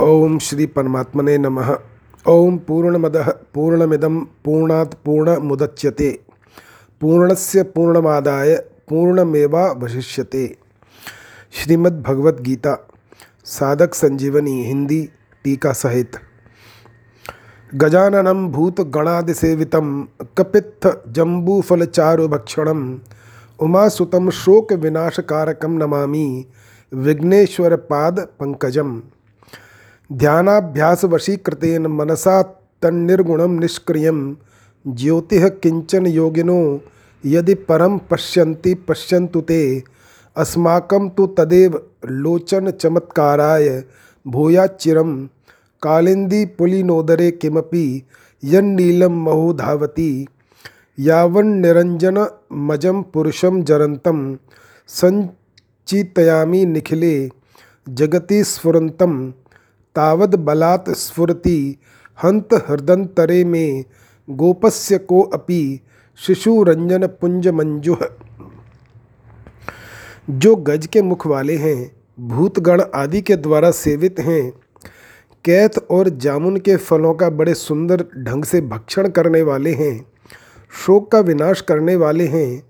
ओम श्री परमात्मने नमः। ओम पूर्णमदः, पूर्णमिदं, पूर्णात् पूर्णमुदच्यते। पूर्णस्य पूर्णमादाय पूर्णमेवावशिष्यते। श्रीमद् भगवत गीता साधक संजीवनी, हिंदी, टीका सहित। गजाननम गजाननं भूतगणादिसेवितं कपित्थ जम्बूफलचारुभक्षणम् उमासुतं शोकविनाशकारकं नमामि विघ्नेश्वरपादपङ्कजम्। ध्यानाभ्यासवशीकृतेन मनसा तन्निर्गुणं निष्क्रियं। ज्योतिः किंचन योगिनो, यदि परं पश्यन्ति पश्यन्तु ते। अस्माकं तु तदेव लोचनचमत्काराय भूयाच्चिरं। कालिन्दीपुलिनोदरे किमपि यन्नीलं महो धावति। यावन्निरञ्जनमजं पुरुषं जरन्तं। सञ्चिन्तयामि निखिले। जगति स्फुरन्तं। तावद बलात् स्फुरति हंत हृदंतरे में गोपस्य को अपि शिशुरंजन पुंज मंजुह जो गज के मुख वाले हैं, भूतगण आदि के द्वारा सेवित हैं कैथ और जामुन के फलों का बड़े सुंदर ढंग से भक्षण करने वाले हैं, शोक का विनाश करने वाले हैं,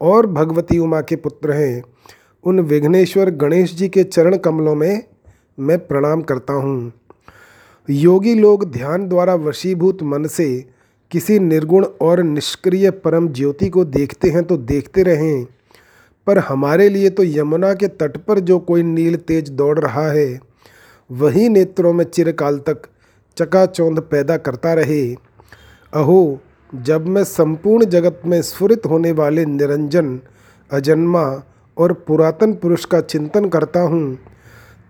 और भगवती उमा के पुत्र हैं, उन विघ्नेश्वर गणेश जी के चरण कमलों में मैं प्रणाम करता हूँ। योगी लोग ध्यान द्वारा वशीभूत मन से किसी निर्गुण और निष्क्रिय परम ज्योति को देखते हैं तो देखते रहें। पर हमारे लिए तो यमुना के तट पर जो कोई नील तेज दौड़ रहा है, वही नेत्रों में चिरकाल तक चकाचौंध पैदा करता रहे। अहो, जब मैं संपूर्ण जगत में स्फुरित होने वाले निरंजन, अजन्मा और पुरातन पुरुष का चिंतन करता हूँ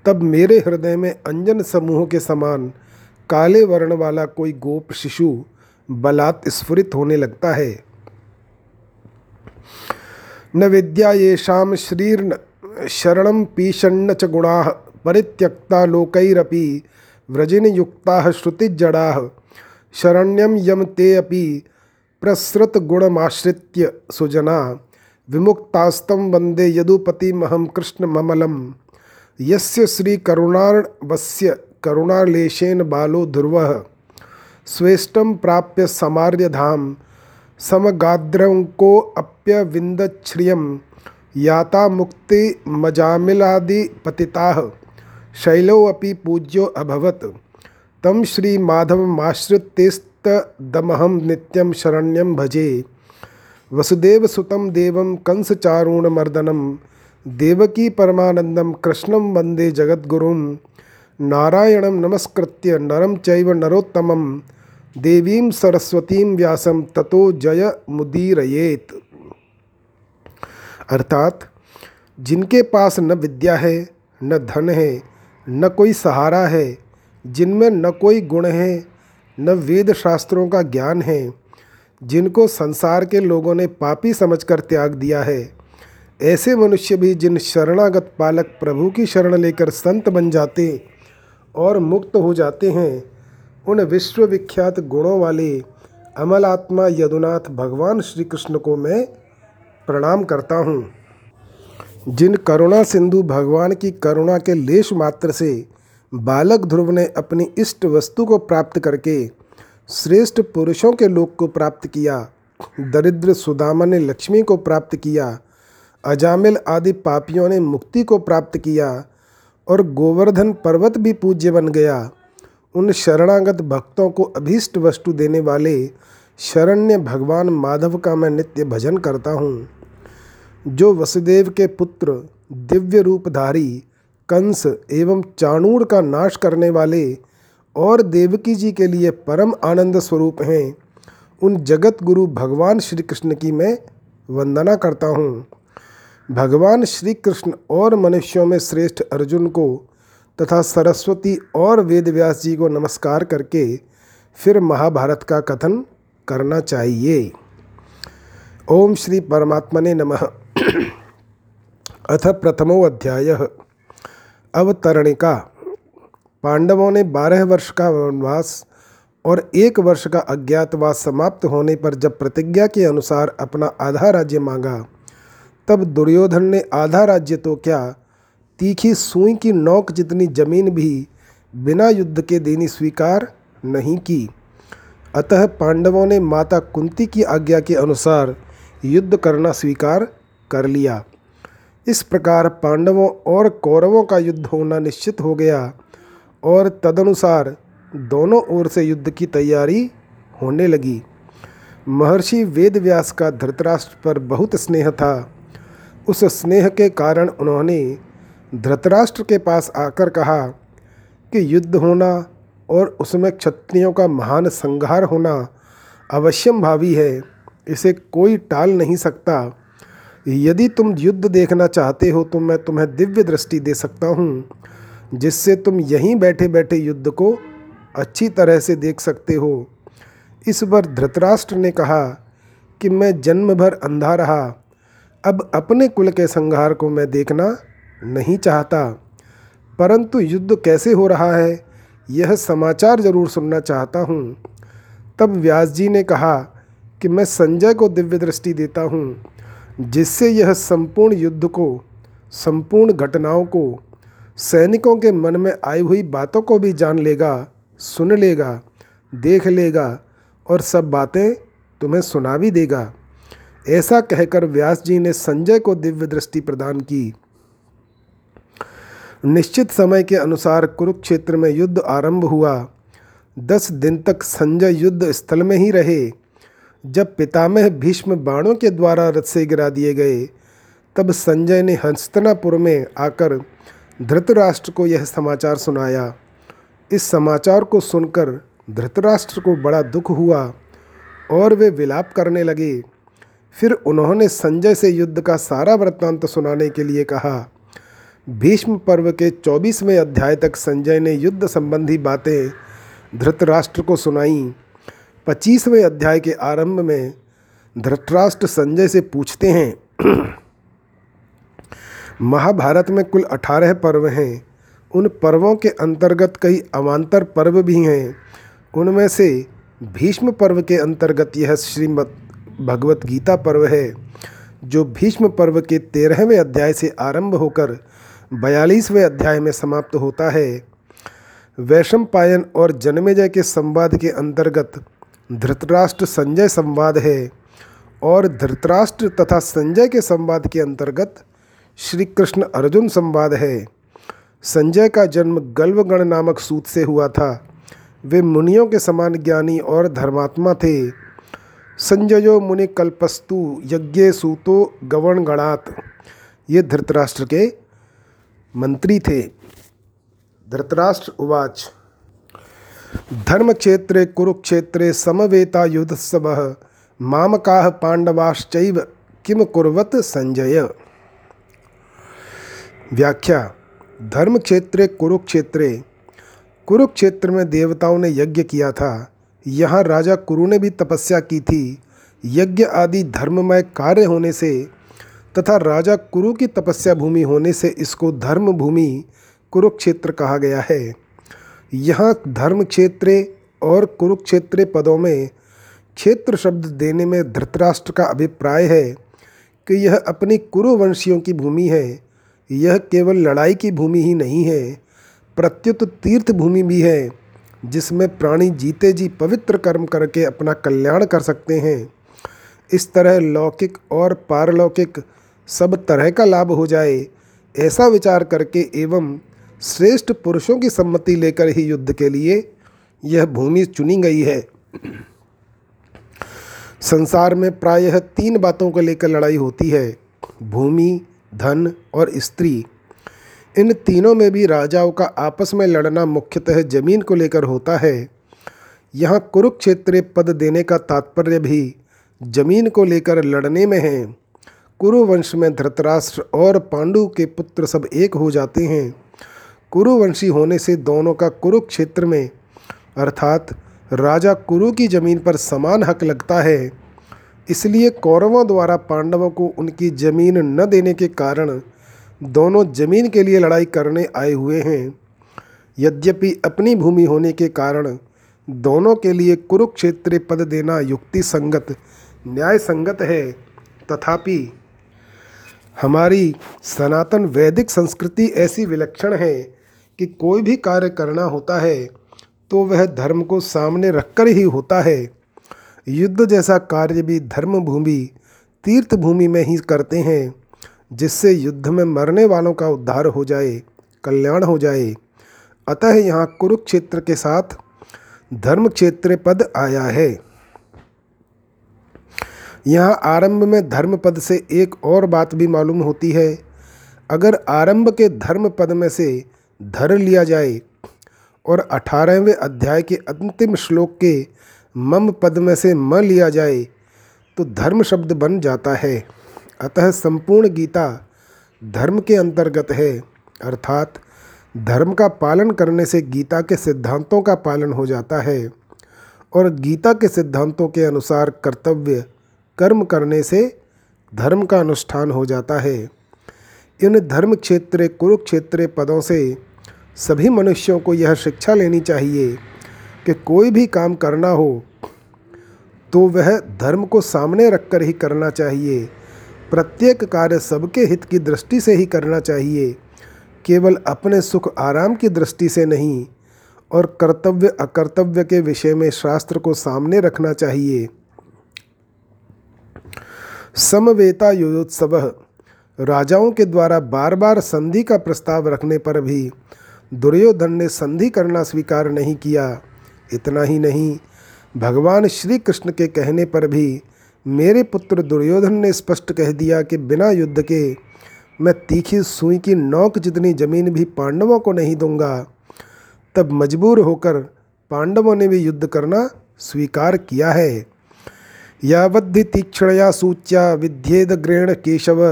तब मेरे हृदय में अंजन समूह के समान काले वर्ण वाला कोई गोप शिशु बलात् स्फुरित होने लगता है। न विद्या येषां श्रीर्न शरण पीषण्ण च गुणा परित्यक्ता लोकैरपि व्रजिनयुक्ता श्रुतिजड़ा शरण्यम यम ते अपि प्रसृतगुणमाश्रित्य सुजना विमुक्तास्तम वंदे यदुपतिमहं कृष्णममलम् यस्य श्रीकरुणार्णवस्य करुणालेशेन बालो ध्रुवः स्वेष्टं प्राप्य समार्यधाम समगाद्रङ्कोऽप्यविन्दच्छ्रियं याता मुक्ति मजामिलादिपतिताः, शैलोऽपि पूज्यो अभवत्। तं श्रीमाधवमाश्रित्यस्तदमहं नित्यं शरण्यं भजे। वसुदेवसुतं देवं कंसचारूणमर्दनं देवकी परमानंदम कृष्णम वंदे जगद्गुरुं नारायणं नमस्कृत्य नरम चैव नरोत्तमं। देवीं सरस्वतीं व्यासं ततो जय मुदीरयेत। अर्थात, जिनके पास न विद्या है, न धन है, न कोई सहारा है, जिनमें न कोई गुण है, न वेद शास्त्रों का ज्ञान है, जिनको संसार के लोगों ने पापी समझकर त्याग दिया है ऐसे मनुष्य भी जिन शरणागत पालक प्रभु की शरण लेकर संत बन जाते और मुक्त हो जाते हैं, उन विश्वविख्यात गुणों वाले अमलात्मा यदुनाथ भगवान श्री कृष्ण को मैं प्रणाम करता हूँ। जिन करुणा सिंधु भगवान की करुणा के लेश मात्र से बालक ध्रुव ने अपनी इष्ट वस्तु को प्राप्त करके श्रेष्ठ पुरुषों के लोक को प्राप्त किया, दरिद्र सुदामा ने लक्ष्मी को प्राप्त किया अजामिल आदि पापियों ने मुक्ति को प्राप्त किया और गोवर्धन पर्वत भी पूज्य बन गया। उन शरणागत भक्तों को अभीष्ट वस्तु देने वाले शरण्य भगवान माधव का मैं नित्य भजन करता हूँ। जो वसुदेव के पुत्र, दिव्य रूपधारी, कंस एवं चाणूर का नाश करने वाले और देवकी जी के लिए परम आनंद स्वरूप हैं, उन जगत गुरु भगवान श्री कृष्ण की मैं वंदना करता हूँ। भगवान श्री कृष्ण और मनुष्यों में श्रेष्ठ अर्जुन को तथा सरस्वती और वेदव्यास जी को नमस्कार करके फिर महाभारत का कथन करना चाहिए। ओम श्री परमात्मने नमः। अथ प्रथमो अध्याय। अवतरणिका। पांडवों ने बारह वर्ष का वनवास और एक वर्ष का अज्ञातवास समाप्त होने पर जब प्रतिज्ञा के अनुसार अपना आधा राज्य मांगा तब दुर्योधन ने आधा राज्य तो क्या, तीखी सुई की नोक जितनी ज़मीन भी बिना युद्ध के देनी स्वीकार नहीं की। अतः पांडवों ने माता कुंती की आज्ञा के अनुसार युद्ध करना स्वीकार कर लिया। इस प्रकार पांडवों और कौरवों का युद्ध होना निश्चित हो गया और तदनुसार दोनों ओर से युद्ध की तैयारी होने लगी। महर्षि वेदव्यास का धृतराष्ट्र पर बहुत स्नेह था। उस स्नेह के कारण उन्होंने धृतराष्ट्र के पास आकर कहा कि युद्ध होना और उसमें क्षत्रियों का महान संहार होना अवश्यम भावी है। इसे कोई टाल नहीं सकता। यदि तुम युद्ध देखना चाहते हो तो मैं तुम्हें दिव्य दृष्टि दे सकता हूँ, जिससे तुम यहीं बैठे बैठे युद्ध को अच्छी तरह से देख सकते हो। इस बार धृतराष्ट्र ने कहा कि मैं जन्म भर अंधा रहा अब अपने कुल के संहार को मैं देखना नहीं चाहता। परंतु युद्ध कैसे हो रहा है, यह समाचार ज़रूर सुनना चाहता हूँ। तब व्यास जी ने कहा कि मैं संजय को दिव्य दृष्टि देता हूँ, जिससे यह संपूर्ण युद्ध को, संपूर्ण घटनाओं को, सैनिकों के मन में आई हुई बातों को भी जान लेगा, सुन लेगा, देख लेगा और सब बातें तुम्हें सुना भी देगा। ऐसा कहकर व्यास जी ने संजय को दिव्य दृष्टि प्रदान की। निश्चित समय के अनुसार कुरुक्षेत्र में युद्ध आरंभ हुआ। दस दिन तक संजय युद्ध स्थल में ही रहे। जब पितामह भीष्म बाणों के द्वारा रथ से गिरा दिए गए, तब संजय ने हंस्तनापुर में आकर धृतराष्ट्र को यह समाचार सुनाया। इस समाचार को सुनकर धृतराष्ट्र को बड़ा दुख हुआ और वे विलाप करने लगे। फिर उन्होंने संजय से युद्ध का सारा वृत्तांत सुनाने के लिए कहा। भीष्म पर्व के चौबीसवें अध्याय तक संजय ने युद्ध संबंधी बातें धृतराष्ट्र को सुनाई। पच्चीसवें अध्याय के आरंभ में धृतराष्ट्र संजय से पूछते हैं, महाभारत में कुल अठारह पर्व हैं। उन पर्वों के अंतर्गत कई अवान्तर पर्व भी हैं। उनमें से भीष्म पर्व के अंतर्गत यह श्रीमद भगवत गीता पर्व है, जो भीष्म पर्व के तेरहवें अध्याय से आरंभ होकर बयालीसवें अध्याय में समाप्त होता है। वैशम पायन और जन्मेजय के संवाद के अंतर्गत धृतराष्ट्र संजय संवाद है और धृतराष्ट्र तथा संजय के संवाद के अंतर्गत श्री कृष्ण अर्जुन संवाद है। संजय का जन्म गल्वगण नामक सूत से हुआ था। वे मुनियों के समान ज्ञानी और धर्मात्मा थे। संजयो मुनि कल्पस्तु यज्ञ सूतो गवण गणात। ये धृतराष्ट्र के मंत्री थे। धृतराष्ट्र उवाच, धर्मक्षेत्रे, कुरुक्षेत्रे, समवेता युद्धस्व मामका पांडवाश्चैव किम कुर्वत संजय? व्याख्या धर्म क्षेत्रे कुरुक्षेत्रे। कुरुक्षेत्र में देवताओं ने यज्ञ किया था। यहाँ राजा कुरु ने भी तपस्या की थी। यज्ञ आदि धर्ममय कार्य होने से तथा राजा कुरु की तपस्या भूमि होने से इसको धर्म भूमि कुरुक्षेत्र कहा गया है। यहाँ धर्म क्षेत्र और कुरुक्षेत्र पदों में क्षेत्र शब्द देने में धृतराष्ट्र का अभिप्राय है कि यह अपनी कुरुवंशियों की भूमि है। यह केवल लड़ाई की भूमि ही नहीं है, प्रत्युत तीर्थ भूमि भी है। जिसमें प्राणी जीते जी पवित्र कर्म करके अपना कल्याण कर सकते हैं। इस तरह लौकिक और पारलौकिक सब तरह का लाभ हो जाए, ऐसा विचार करके एवं श्रेष्ठ पुरुषों की सम्मति लेकर ही युद्ध के लिए यह भूमि चुनी गई है। संसार में प्रायः तीन बातों को लेकर लड़ाई होती है। भूमि, धन और स्त्री। इन तीनों में भी राजाओं का आपस में लड़ना मुख्यतः ज़मीन को लेकर होता है। यहाँ कुरुक्षेत्र पद देने का तात्पर्य भी ज़मीन को लेकर लड़ने में है। कुरुवंश में धृतराष्ट्र और पांडु के पुत्र सब एक हो जाते हैं। कुरुवंशी होने से दोनों का कुरुक्षेत्र में, अर्थात राजा कुरु की ज़मीन पर समान हक लगता है। इसलिए कौरवों द्वारा पांडवों को उनकी ज़मीन न देने के कारण दोनों ज़मीन के लिए लड़ाई करने आए हुए हैं। यद्यपि अपनी भूमि होने के कारण दोनों के लिए कुरुक्षेत्र पद देना युक्ति संगत न्याय संगत है। तथापि हमारी सनातन वैदिक संस्कृति ऐसी विलक्षण है कि कोई भी कार्य करना होता है तो वह धर्म को सामने रखकर ही होता है। युद्ध जैसा कार्य भी धर्म भूमि तीर्थ भूमि में ही करते हैं। जिससे युद्ध में मरने वालों का उद्धार हो जाए, कल्याण हो जाए। अतः यहाँ कुरुक्षेत्र के साथ धर्म क्षेत्र पद आया है। यहाँ आरंभ में धर्म पद से एक और बात भी मालूम होती है। अगर आरंभ के धर्म पद में से धर लिया जाए और अठारहवें अध्याय के अंतिम श्लोक के मम पद में से म लिया जाए तो धर्म शब्द बन जाता है। अतः संपूर्ण गीता धर्म के अंतर्गत है। अर्थात, धर्म का पालन करने से गीता के सिद्धांतों का पालन हो जाता है और गीता के सिद्धांतों के अनुसार कर्तव्य, कर्म करने से धर्म का अनुष्ठान हो जाता है। इन धर्म क्षेत्र, कुरुक्षेत्र पदों से सभी मनुष्यों को यह शिक्षा लेनी चाहिए कि कोई भी काम करना हो तो वह धर्म को सामने रखकर ही करना चाहिए। प्रत्येक कार्य सबके हित की दृष्टि से ही करना चाहिए। केवल अपने सुख आराम की दृष्टि से नहीं, और कर्तव्य अकर्तव्य के विषय में शास्त्र को सामने रखना चाहिए। समवेता युद्धोत्सव राजाओं के द्वारा बार बार संधि का प्रस्ताव रखने पर भी दुर्योधन ने संधि करना स्वीकार नहीं किया। इतना ही नहीं, भगवान श्री कृष्ण के कहने पर भी मेरे पुत्र दुर्योधन ने स्पष्ट कह दिया कि बिना युद्ध के मैं तीखी सुई की नौक जितनी ज़मीन भी पांडवों को नहीं दूँगा, तब मजबूर होकर पांडवों ने भी युद्ध करना स्वीकार किया है। यावद्धि तीक्षणया सूच्या विध्येद ग्रेण केशव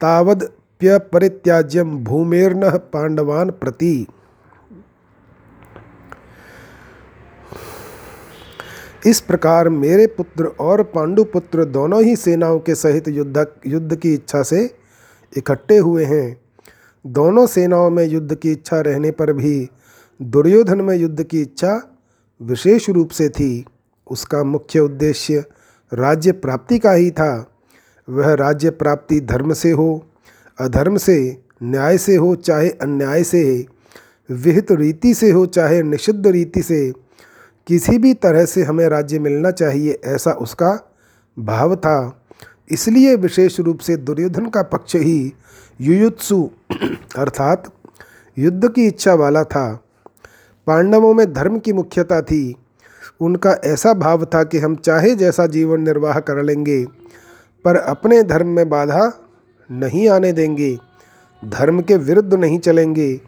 तावद्य परित्याज्यम भूमेर्न पांडवान प्रति। इस प्रकार मेरे पुत्र और पांडुपुत्र दोनों ही सेनाओं के सहित युद्ध युद्ध की इच्छा से इकट्ठे हुए हैं। दोनों सेनाओं में युद्ध की इच्छा रहने पर भी दुर्योधन में युद्ध की इच्छा विशेष रूप से थी। उसका मुख्य उद्देश्य राज्य प्राप्ति का ही था। वह राज्य प्राप्ति धर्म से हो, अधर्म से, न्याय से हो, चाहे अन्याय से, विहित रीति से हो, चाहे निषिद्ध रीति से किसी भी तरह से हमें राज्य मिलना चाहिए, ऐसा उसका भाव था। इसलिए विशेष रूप से दुर्योधन का पक्ष ही युयुत्सु, अर्थात युद्ध की इच्छा वाला था। पांडवों में धर्म की मुख्यता थी। उनका ऐसा भाव था कि हम चाहे जैसा जीवन निर्वाह कर लेंगे, पर अपने धर्म में बाधा नहीं आने देंगे। धर्म के विरुद्ध नहीं चलेंगे।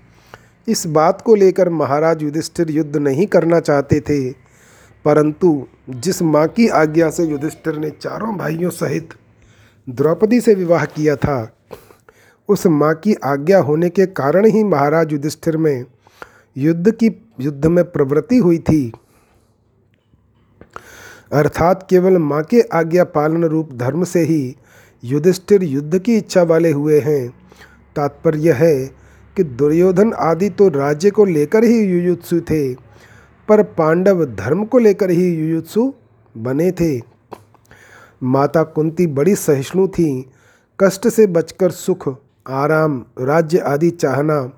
इस बात को लेकर महाराज युधिष्ठिर युद्ध नहीं करना चाहते थे, परंतु जिस माँ की आज्ञा से युधिष्ठिर ने चारों भाइयों सहित द्रौपदी से विवाह किया था, उस माँ की आज्ञा होने के कारण ही महाराज युधिष्ठिर में युद्ध की, युद्ध में प्रवृत्ति हुई थी। अर्थात केवल माँ के आज्ञा पालन रूप धर्म से ही युधिष्ठिर युद्ध की इच्छा वाले हुए हैं। तात्पर्य है कि दुर्योधन आदि तो राज्य को लेकर ही युयुत्सु थे, पर पांडव धर्म को लेकर ही युयुत्सु बने थे। माता कुंती बड़ी सहिष्णु थी, कष्ट से बचकर सुख, आराम, राज्य आदि चाहना,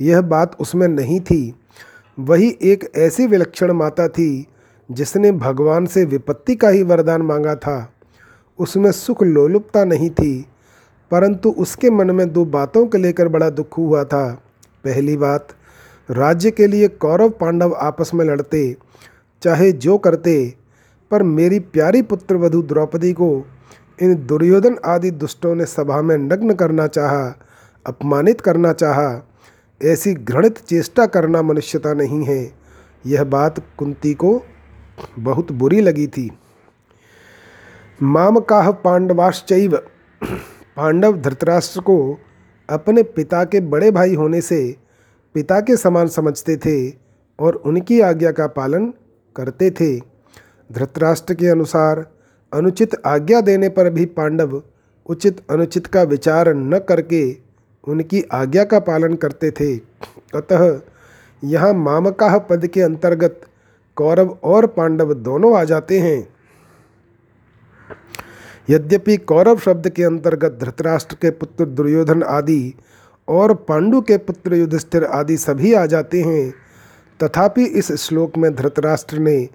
यह बात उसमें नहीं थी। वही एक ऐसी विलक्षण माता थी, जिसने भगवान से विपत्ति का ही वरदान मांगा था। उसमें सुख लोलुपता नहीं थी परंतु उसके मन में दो बातों को लेकर बड़ा दुख हुआ था। पहली बात, राज्य के लिए कौरव पांडव आपस में लड़ते, चाहे जो करते, पर मेरी प्यारी पुत्र वधु द्रौपदी को इन दुर्योधन आदि दुष्टों ने सभा में नग्न करना चाहा, अपमानित करना चाहा, ऐसी घृणित चेष्टा करना मनुष्यता नहीं है। यह बात कुंती को बहुत बुरी लगी थी। माम काह पांडवाश्चैव। पांडव धृतराष्ट्र को अपने पिता के बड़े भाई होने से पिता के समान समझते थे और उनकी आज्ञा का पालन करते थे। धृतराष्ट्र के अनुसार अनुचित आज्ञा देने पर भी पांडव उचित अनुचित का विचार न करके उनकी आज्ञा का पालन करते थे। अतः यहाँ मामकाह पद के अंतर्गत कौरव और पांडव दोनों आ जाते हैं। यद्यपि कौरव शब्द के अंतर्गत धृतराष्ट्र के पुत्र दुर्योधन आदि और पांडु के पुत्र युधिष्ठिर आदि सभी आ जाते हैं, तथापि इस श्लोक में धृतराष्ट्र ने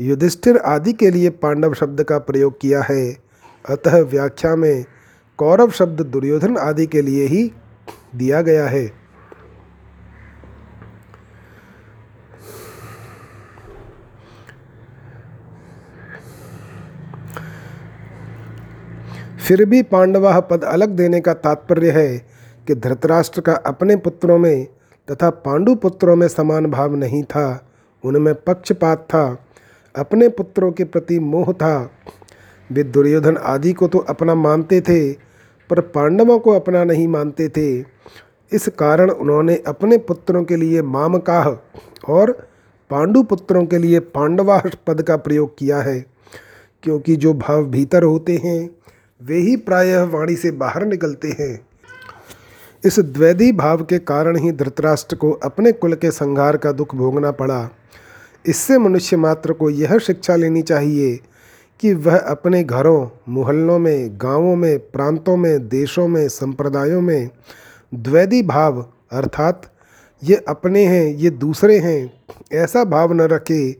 युधिष्ठिर आदि के लिए पांडव शब्द का प्रयोग किया है। अतः व्याख्या में कौरव शब्द दुर्योधन आदि के लिए ही दिया गया है। फिर भी पांडवा पद अलग देने का तात्पर्य है कि धृतराष्ट्र का अपने पुत्रों में तथा पांडु पुत्रों में समान भाव नहीं था। उनमें पक्षपात था, अपने पुत्रों के प्रति मोह था। वे दुर्योधन आदि को तो अपना मानते थे, पर पांडवों को अपना नहीं मानते थे। इस कारण उन्होंने अपने पुत्रों के लिए मामकाह और पांडु पुत्रों के लिए पांडवाह पद का प्रयोग किया है, क्योंकि जो भाव भीतर होते हैं वे ही प्रायः वाणी से बाहर निकलते हैं। इस द्वैधी भाव के कारण ही धृतराष्ट्र को अपने कुल के संहार का दुख भोगना पड़ा। इससे मनुष्य मात्र को यह शिक्षा लेनी चाहिए कि वह अपने घरों, मोहल्लों में, गाँवों में, प्रांतों में, देशों में, संप्रदायों में द्वैधी भाव, अर्थात ये अपने हैं, ये दूसरे हैं, ऐसा भाव न रखे,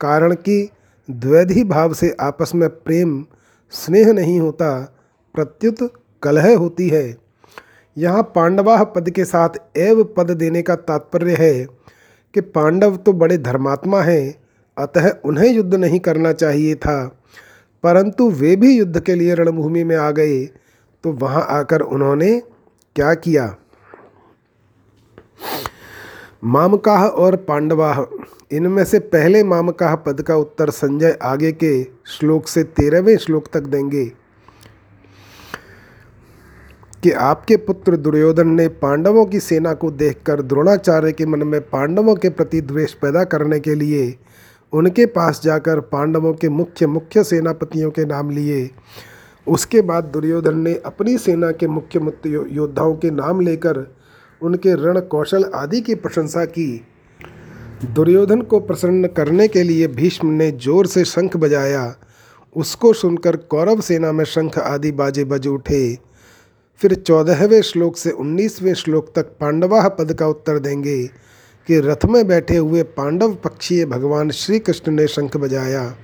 कारण कि द्वैधी भाव से आपस में प्रेम स्नेह नहीं होता, प्रत्युत कलह होती है। यहाँ पांडवाह पद के साथ एव पद देने का तात्पर्य है कि पांडव तो बड़े धर्मात्मा हैं, अतः उन्हें युद्ध नहीं करना चाहिए था। परंतु वे भी युद्ध के लिए रणभूमि में आ गए तो वहाँ आकर उन्होंने क्या किया? मामकाह और पांडवाह इनमें से पहले मामकाह पद का उत्तर संजय आगे के श्लोक से तेरहवें श्लोक तक देंगे। कि आपके पुत्र दुर्योधन ने पांडवों की सेना को देखकर द्रोणाचार्य के मन में पांडवों के प्रति द्वेष पैदा करने के लिए उनके पास जाकर पांडवों के मुख्य मुख्य सेनापतियों के नाम लिए। उसके बाद दुर्योधन ने अपनी सेना के मुख्य मुख्य योद्धाओं के नाम लेकर उनके रण कौशल आदि की प्रशंसा की। दुर्योधन को प्रसन्न करने के लिए भीष्म ने ज़ोर से शंख बजाया। उसको सुनकर कौरव सेना में शंख आदि बाजे बज उठे। फिर चौदहवें श्लोक से उन्नीसवें श्लोक तक पांडवाह पद का उत्तर देंगे कि रथ में बैठे हुए पांडव पक्षीय भगवान श्री कृष्ण ने शंख बजाया।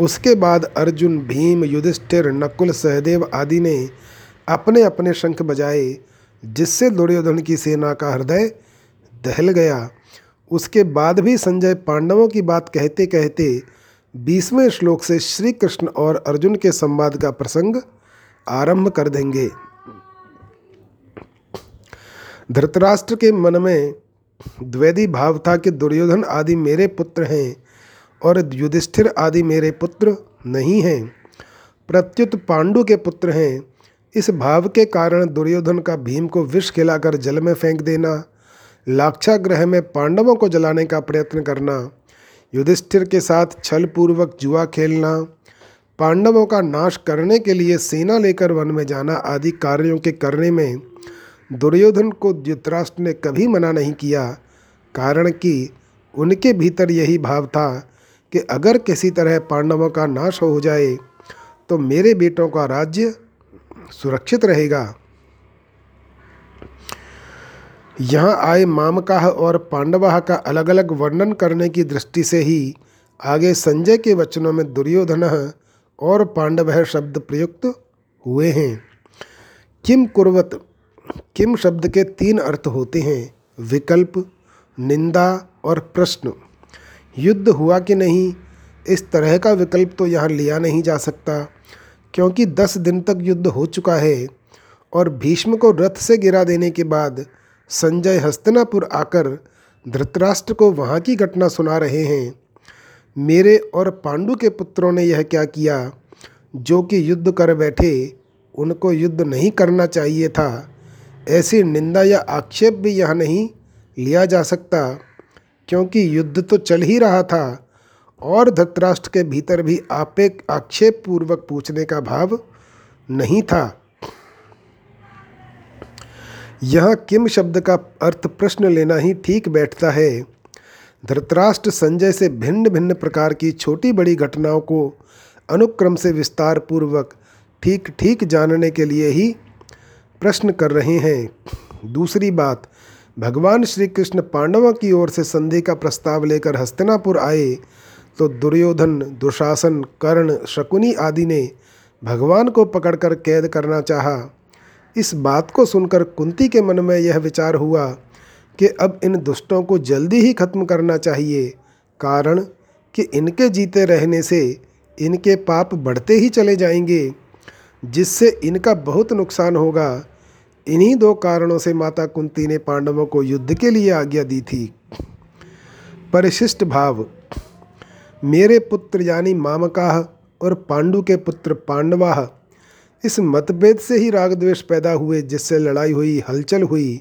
उसके बाद अर्जुन, भीम, युधिष्ठिर, नकुल, सहदेव आदि ने अपने अपने शंख बजाए, जिससे दुर्योधन की सेना का हृदय दहल गया। उसके बाद भी संजय पांडवों की बात कहते कहते बीसवें श्लोक से श्री कृष्ण और अर्जुन के संवाद का प्रसंग आरंभ कर देंगे। धृतराष्ट्र के मन में द्वैधी भाव था कि दुर्योधन आदि मेरे पुत्र हैं और युधिष्ठिर आदि मेरे पुत्र नहीं हैं। प्रत्युत पांडु के पुत्र हैं। इस भाव के कारण दुर्योधन का भीम को विष खिलाकर जल में फेंक देना लाक्षाग्रह में पांडवों को जलाने का प्रयत्न करना, युधिष्ठिर के साथ छल पूर्वक जुआ खेलना, पांडवों का नाश करने के लिए सेना लेकर वन में जाना आदि कार्यों के करने में दुर्योधन को धृतराष्ट्र ने कभी मना नहीं किया, कारण कि उनके भीतर यही भाव था कि अगर किसी तरह पांडवों का नाश हो जाए तो मेरे बेटों का राज्य सुरक्षित रहेगा। यहाँ आए मामकाह और पांडवाह का अलग अलग वर्णन करने की दृष्टि से ही आगे संजय के वचनों में दुर्योधन और पांडव शब्द प्रयुक्त हुए हैं। किम कुर्वत, किम शब्द के तीन अर्थ होते हैं, विकल्प, निंदा और प्रश्न। युद्ध हुआ कि नहीं, इस तरह का विकल्प तो यहाँ लिया नहीं जा सकता, क्योंकि दस दिन तक युद्ध हो चुका है और भीष्म को रथ से गिरा देने के बाद संजय हस्तनापुर आकर धृतराष्ट्र को वहाँ की घटना सुना रहे हैं। मेरे और पांडु के पुत्रों ने यह क्या किया? जो कि युद्ध कर बैठे, उनको युद्ध नहीं करना चाहिए था। ऐसी निंदा या आक्षेप भी यह नहीं लिया जा सकता, क्योंकि युद्ध तो चल ही रहा था, और धृतराष्ट्र के भीतर भी आपे आक्षेप पूर्वक पूछने का भाव नहीं था। यह किम शब्द का अर्थ प्रश्न लेना ही ठीक बैठता है। धृतराष्ट्र संजय से भिन्न भिन्न प्रकार की छोटी बड़ी घटनाओं को अनुक्रम से विस्तार पूर्वक ठीक ठीक जानने के लिए ही प्रश्न कर रहे हैं। दूसरी बात, भगवान श्री कृष्ण पांडवों की ओर से संधि का प्रस्ताव लेकर हस्तिनापुर आए तो दुर्योधन, दुशासन, कर्ण, शकुनी आदि ने भगवान को पकड़कर कैद करना चाहा। इस बात को सुनकर कुंती के मन में यह विचार हुआ कि अब इन दुष्टों को जल्दी ही खत्म करना चाहिए, कारण कि इनके जीते रहने से इनके पाप बढ़ते ही चले जाएँगे, जिससे इनका बहुत नुकसान होगा। इन्हीं दो कारणों से माता कुंती ने पांडवों को युद्ध के लिए आज्ञा दी थी। परिशिष्ट भाव, मेरे पुत्र यानी मामकाह और पांडु के पुत्र पांडवाह इस मतभेद से ही राग द्वेष पैदा हुए, जिससे लड़ाई हुई, हलचल हुई।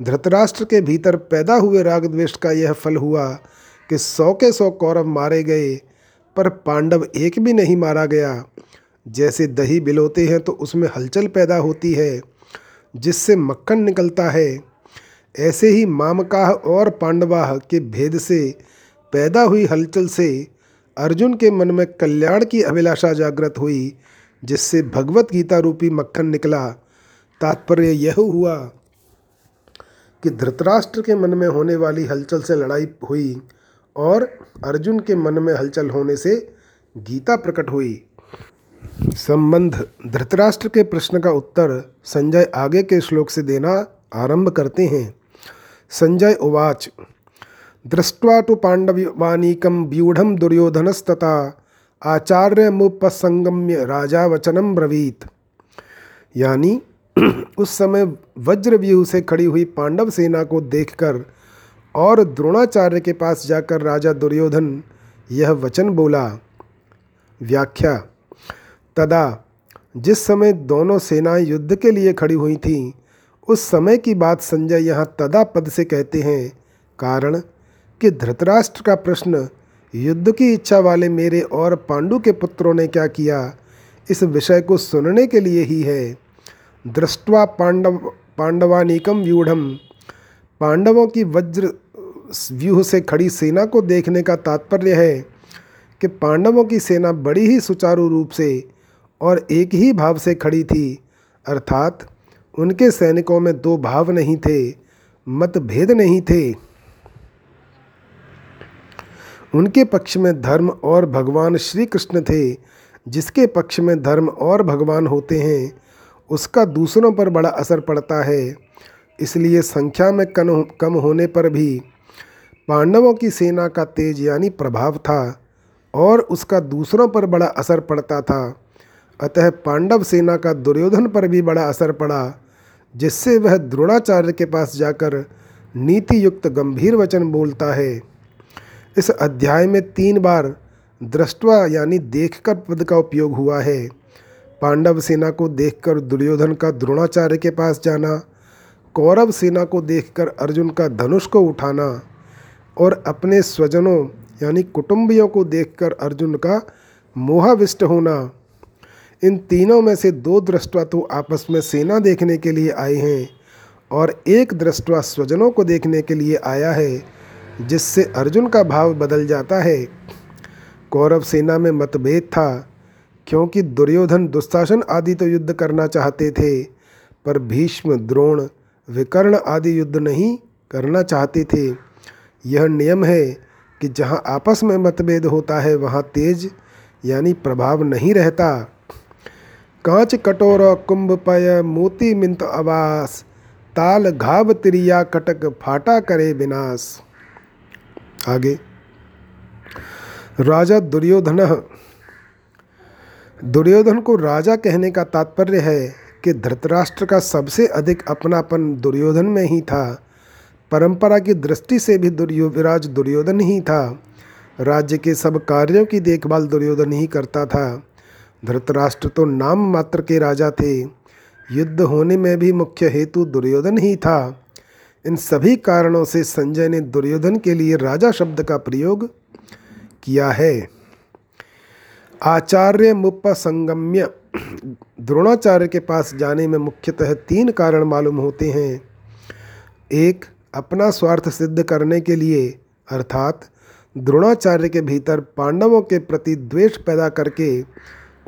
धृतराष्ट्र के भीतर पैदा हुए राग द्वेष का यह फल हुआ कि सौ के सौ कौरव मारे गए, पर पांडव एक भी नहीं मारा गया। जैसे दही बिलोते हैं तो उसमें हलचल पैदा होती है, जिससे मक्खन निकलता है। ऐसे ही मामकाह और पांडवाह के भेद से पैदा हुई हलचल से अर्जुन के मन में कल्याण की अभिलाषा जागृत हुई। जिससे भगवत गीता रूपी मक्खन निकला। तात्पर्य यह हुआ कि धृतराष्ट्र के मन में होने वाली हलचल से लड़ाई हुई और अर्जुन के मन में हलचल होने से गीता प्रकट हुई। संबंध। धृतराष्ट्र के प्रश्न का उत्तर संजय आगे के श्लोक से देना आरंभ करते हैं। संजय उवाच। दृष्ट्वा तो पांडवानीकम व्यूढ़ दुर्योधनस्तता आचार्य मुपसंगम्य राजा वचनम ब्रवीत। यानी उस समय वज्रव्यूह से खड़ी हुई पांडव सेना को देखकर और द्रोणाचार्य के पास जाकर राजा दुर्योधन यह वचन बोला, व्याख्या, तदा जिस समय दोनों सेनाएँ युद्ध के लिए खड़ी हुई थीं, उस समय की बात संजय यहाँ तदा पद से कहते हैं, कारण कि धृतराष्ट्र का प्रश्न युद्ध की इच्छा वाले मेरे और पांडु के पुत्रों ने क्या किया? इस विषय को सुनने के लिए ही है। दृष्टवा पांडव, पांडवानिकम व्यूढ़ पांडवों की वज्र व्यूह से खड़ी सेना को देखने का तात्पर्य है कि पांडवों की सेना बड़ी ही सुचारू रूप से और एक ही भाव से खड़ी थी। अर्थात उनके सैनिकों में दो भाव नहीं थे, मतभेद नहीं थे। उनके पक्ष में धर्म और भगवान श्री कृष्ण थे। जिसके पक्ष में धर्म और भगवान होते हैं, उसका दूसरों पर बड़ा असर पड़ता है। इसलिए संख्या में कम होने पर भी पांडवों की सेना का तेज यानी प्रभाव था और उसका दूसरों पर बड़ा असर पड़ता था। अतः पांडव सेना का दुर्योधन पर भी बड़ा असर पड़ा, जिससे वह द्रोणाचार्य के पास जाकर नीति युक्त गंभीर वचन बोलता है। इस अध्याय में तीन बार दृष्टवा यानी देखकर पद का उपयोग हुआ है। पांडव सेना को देखकर दुर्योधन का द्रोणाचार्य के पास जाना, कौरव सेना को देखकर अर्जुन का धनुष को उठाना और अपने स्वजनों यानी कुटुंबियों को देखकर अर्जुन का मोहाविष्ट होना। इन तीनों में से दो दृष्टवा तो आपस में सेना देखने के लिए आए हैं और एक दृष्टवा स्वजनों को देखने के लिए आया है। जिससे अर्जुन का भाव बदल जाता है। कौरव सेना में मतभेद था, क्योंकि दुर्योधन दुस्शासन आदि तो युद्ध करना चाहते थे, पर भीष्म, द्रोण, विकर्ण आदि युद्ध नहीं करना चाहते थे। यह नियम है कि जहाँ आपस में मतभेद होता है, वहाँ तेज यानी प्रभाव नहीं रहता। कांच, कटोर, कुंभ, पय, मोती, मिंत आवास ताल, घाव, तिरिया, कटक, फाटा करे विनाश। आगे। राजा दुर्योधन दुर्योधन को राजा कहने का तात्पर्य है कि धृतराष्ट्र का सबसे अधिक अपनापन दुर्योधन में ही था। परंपरा की दृष्टि से भी दुर्योविराज दुर्योधन ही था। राज्य के सब कार्यों की देखभाल दुर्योधन ही करता था। धृतराष्ट्र तो नाम मात्र के राजा थे। युद्ध होने में भी मुख्य हेतु दुर्योधन ही था। इन सभी कारणों से संजय ने दुर्योधन के लिए राजा शब्द का प्रयोग किया है। आचार्य मुपसंगम्य द्रोणाचार्य के पास जाने में मुख्यतः तीन कारण मालूम होते हैं। एक, अपना स्वार्थ सिद्ध करने के लिए, अर्थात द्रोणाचार्य के भीतर पांडवों के प्रति द्वेष पैदा करके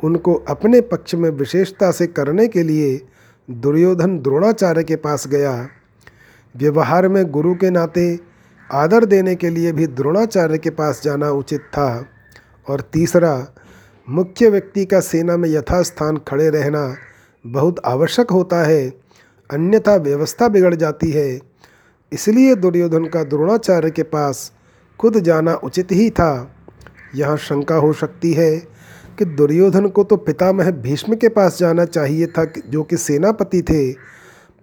उनको अपने पक्ष में विशेषता से करने के लिए दुर्योधन द्रोणाचार्य के पास गया। व्यवहार में गुरु के नाते आदर देने के लिए भी द्रोणाचार्य के पास जाना उचित था। और तीसरा, मुख्य व्यक्ति का सेना में यथास्थान खड़े रहना बहुत आवश्यक होता है, अन्यथा व्यवस्था बिगड़ जाती है। इसलिए दुर्योधन का द्रोणाचार्य के पास खुद जाना उचित ही था। यहाँ शंका हो सकती है कि दुर्योधन को तो पितामह भीष्म के पास जाना चाहिए था जो कि सेनापति थे।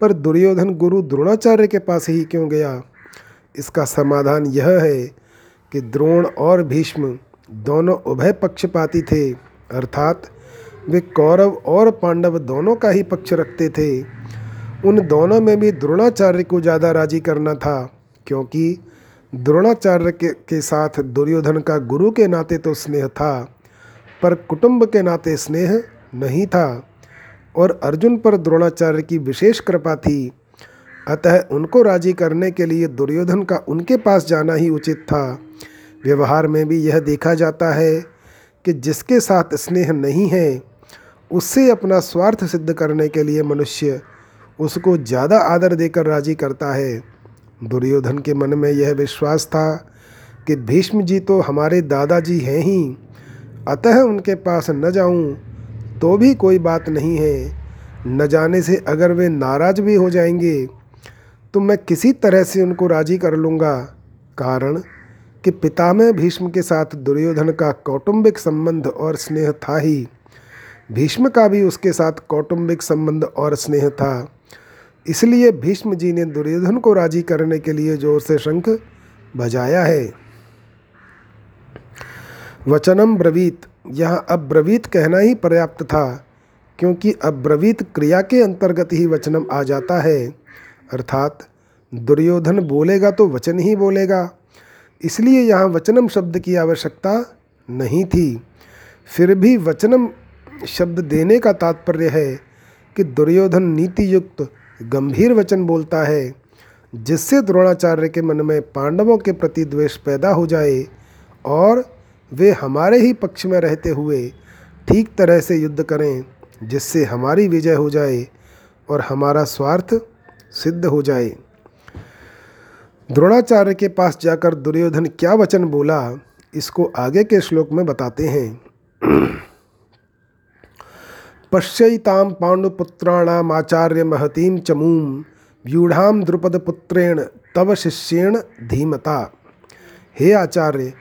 पर दुर्योधन गुरु द्रोणाचार्य के पास ही क्यों गया? इसका समाधान यह है कि द्रोण और भीष्म दोनों उभय पक्षपाती थे अर्थात वे कौरव और पांडव दोनों का ही पक्ष रखते थे। उन दोनों में भी द्रोणाचार्य को ज़्यादा राज़ी करना था क्योंकि द्रोणाचार्य के, के साथ दुर्योधन का गुरु के नाते तो स्नेह था पर कुटुंब के नाते स्नेह नहीं था। और अर्जुन पर द्रोणाचार्य की विशेष कृपा थी। अतः उनको राज़ी करने के लिए दुर्योधन का उनके पास जाना ही उचित था। व्यवहार में भी यह देखा जाता है कि जिसके साथ स्नेह नहीं है, उससे अपना स्वार्थ सिद्ध करने के लिए मनुष्य उसको ज़्यादा आदर देकर राज़ी करता है। दुर्योधन के मन में यह विश्वास था कि भीष्म जी तो हमारे दादाजी हैं ही, अतः उनके पास न जाऊँ तो भी कोई बात नहीं है। न जाने से अगर वे नाराज़ भी हो जाएँगे तो मैं किसी तरह से उनको राज़ी कर लूँगा। कारण कि पिता में भीष्म के साथ दुर्योधन का कौटुंबिक संबंध और स्नेह था ही। भीष्म का भी उसके साथ कौटुंबिक संबंध और स्नेह था। इसलिए भीष्म जी ने दुर्योधन को राज़ी करने के लिए ज़ोर से शंख बजाया है। वचनम ब्रवीत। यहाँ अब्रवीत कहना ही पर्याप्त था, क्योंकि अब्रवीत क्रिया के अंतर्गत ही वचनम आ जाता है। अर्थात, दुर्योधन बोलेगा तो वचन ही बोलेगा। इसलिए यहाँ वचनम शब्द की आवश्यकता नहीं थी। फिर भी वचनम शब्द देने का तात्पर्य है कि दुर्योधन नीति युक्त गंभीर वचन बोलता है, जिससे द्रोणाचार्य के मन में पांडवों के प्रति द्वेष पैदा हो जाए और वे हमारे ही पक्ष में रहते हुए ठीक तरह से युद्ध करें, जिससे हमारी विजय हो जाए और हमारा स्वार्थ सिद्ध हो जाए। द्रोणाचार्य के पास जाकर दुर्योधन क्या वचन बोला, इसको आगे के श्लोक में बताते हैं। पश्यताम पांडुपुत्राणाम आचार्य महतीम चमूम व्यूढ़ाम द्रुपदपुत्रेण तव शिष्येण धीमता। हे आचार्य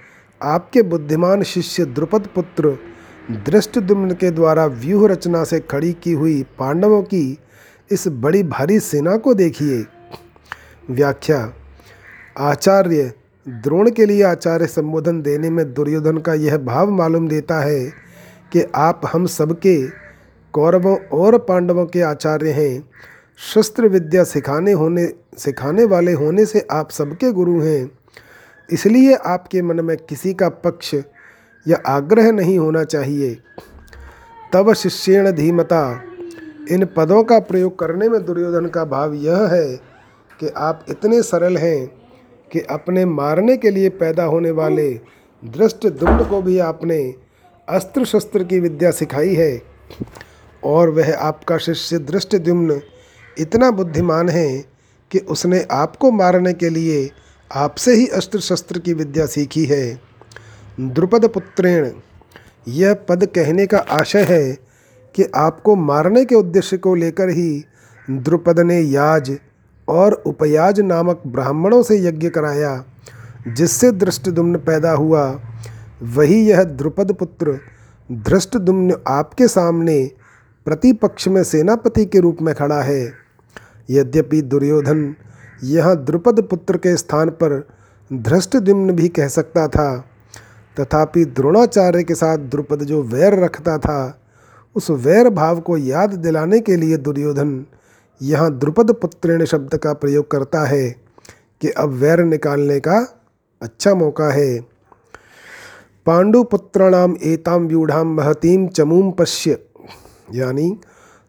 आपके बुद्धिमान शिष्य द्रुपद पुत्र दृष्टदुम्न के द्वारा व्यूह रचना से खड़ी की हुई पांडवों की इस बड़ी भारी सेना को देखिए। व्याख्या, आचार्य द्रोण के लिए आचार्य संबोधन देने में दुर्योधन का यह भाव मालूम देता है कि आप हम सबके कौरवों और पांडवों के आचार्य हैं। शस्त्र विद्या सिखाने होने, सिखाने वाले होने से आप सबके गुरु हैं। इसलिए आपके मन में किसी का पक्ष या आग्रह नहीं होना चाहिए। तब शिष्यण धीमता। इन पदों का प्रयोग करने में दुर्योधन का भाव यह है कि आप इतने सरल हैं कि अपने मारने के लिए पैदा होने वाले दृष्ट दुम्न को भी आपने अस्त्र शस्त्र की विद्या सिखाई है और वह आपका शिष्य दृष्ट दुम्न इतना बुद्धिमान है कि उसने आपको मारने के लिए आपसे ही अस्त्र शस्त्र की विद्या सीखी है। द्रुपद पुत्रेण यह पद कहने का आशय है कि आपको मारने के उद्देश्य को लेकर ही द्रुपद ने याज और उपयाज नामक ब्राह्मणों से यज्ञ कराया, जिससे दृष्टदुम्न पैदा हुआ। वही यह द्रुपद पुत्र धृष्टदुम्न आपके सामने प्रतिपक्ष में सेनापति के रूप में खड़ा है। यद्यपि दुर्योधन यह द्रुपद पुत्र के स्थान पर धृष्टदुम्न भी कह सकता था। तथापि द्रोणाचार्य के साथ द्रुपद जो वैर रखता था, उस वैर भाव को याद दिलाने के लिए दुर्योधन यहाँ द्रुपद पुत्रेण शब्द का प्रयोग करता है कि अब वैर निकालने का अच्छा मौका है। पांडुपुत्राणाम एताम व्यूढ़ाम महतीम चमूम पश्य। यानी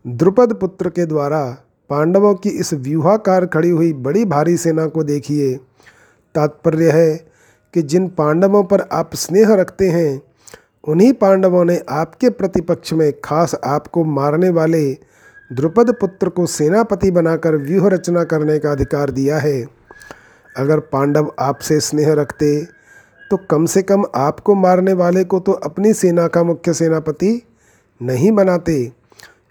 द्रुपद पुत्र के द्वारा पांडवों की इस व्यूहाकार खड़ी हुई बड़ी भारी सेना को देखिए। तात्पर्य है कि जिन पांडवों पर आप स्नेह रखते हैं, उन्हीं पांडवों ने आपके प्रतिपक्ष में खास आपको मारने वाले द्रुपद पुत्र को सेनापति बनाकर व्यूह रचना करने का अधिकार दिया है। अगर पांडव आपसे स्नेह रखते तो कम से कम आपको मारने वाले को तो अपनी सेना का मुख्य सेनापति नहीं बनाते।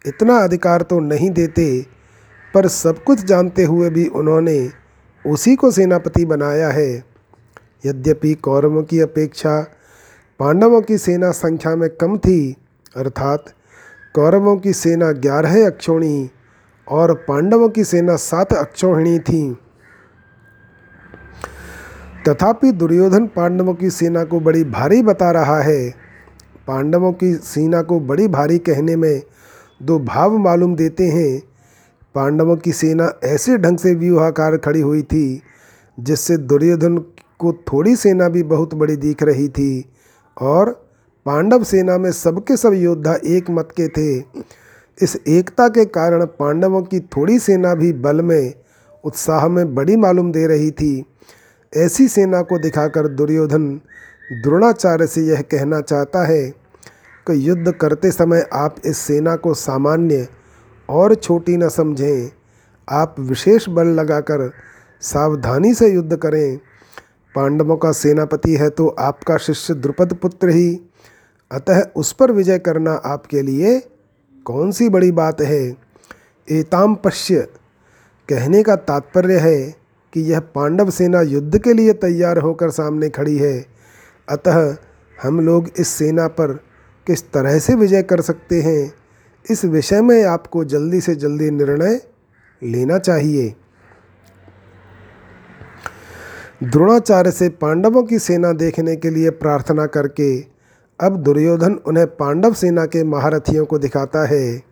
इतना अधिकार तो नहीं देते पर सब कुछ जानते हुए भी उन्होंने उसी को सेनापति बनाया है। यद्यपि कौरवों की अपेक्षा पांडवों की सेना संख्या में कम थी, अर्थात कौरवों की सेना ग्यारह अक्षोणी और पांडवों की सेना सात अक्षोहिणी थी। तथापि दुर्योधन पांडवों की सेना को बड़ी भारी बता रहा है। पांडवों की सेना को बड़ी भारी कहने में दो भाव मालूम देते हैं पांडवों की सेना ऐसे ढंग से व्यूहाकार खड़ी हुई थी, जिससे दुर्योधन को थोड़ी सेना भी बहुत बड़ी दिख रही थी और पांडव सेना में सबके सब योद्धा एक मत के थे। इस एकता के कारण पांडवों की थोड़ी सेना भी बल में, उत्साह में बड़ी मालूम दे रही थी। ऐसी सेना को दिखाकर दुर्योधन द्रोणाचार्य से यह कहना चाहता है कि युद्ध करते समय आप इस सेना को सामान्य और छोटी न समझें। आप विशेष बल लगाकर सावधानी से युद्ध करें। पांडवों का सेनापति है तो आपका शिष्य द्रुपद पुत्र ही। अतः उस पर विजय करना आपके लिए कौन सी बड़ी बात है? एताम पश्य कहने का तात्पर्य है कि यह पांडव सेना युद्ध के लिए तैयार होकर सामने खड़ी है। अतः हम लोग इस सेना पर किस तरह से विजय कर सकते हैं? इस विषय में आपको जल्दी से जल्दी निर्णय लेना चाहिए। द्रोणाचार्य से पांडवों की सेना देखने के लिए प्रार्थना करके अब दुर्योधन उन्हें पांडव सेना के महारथियों को दिखाता है।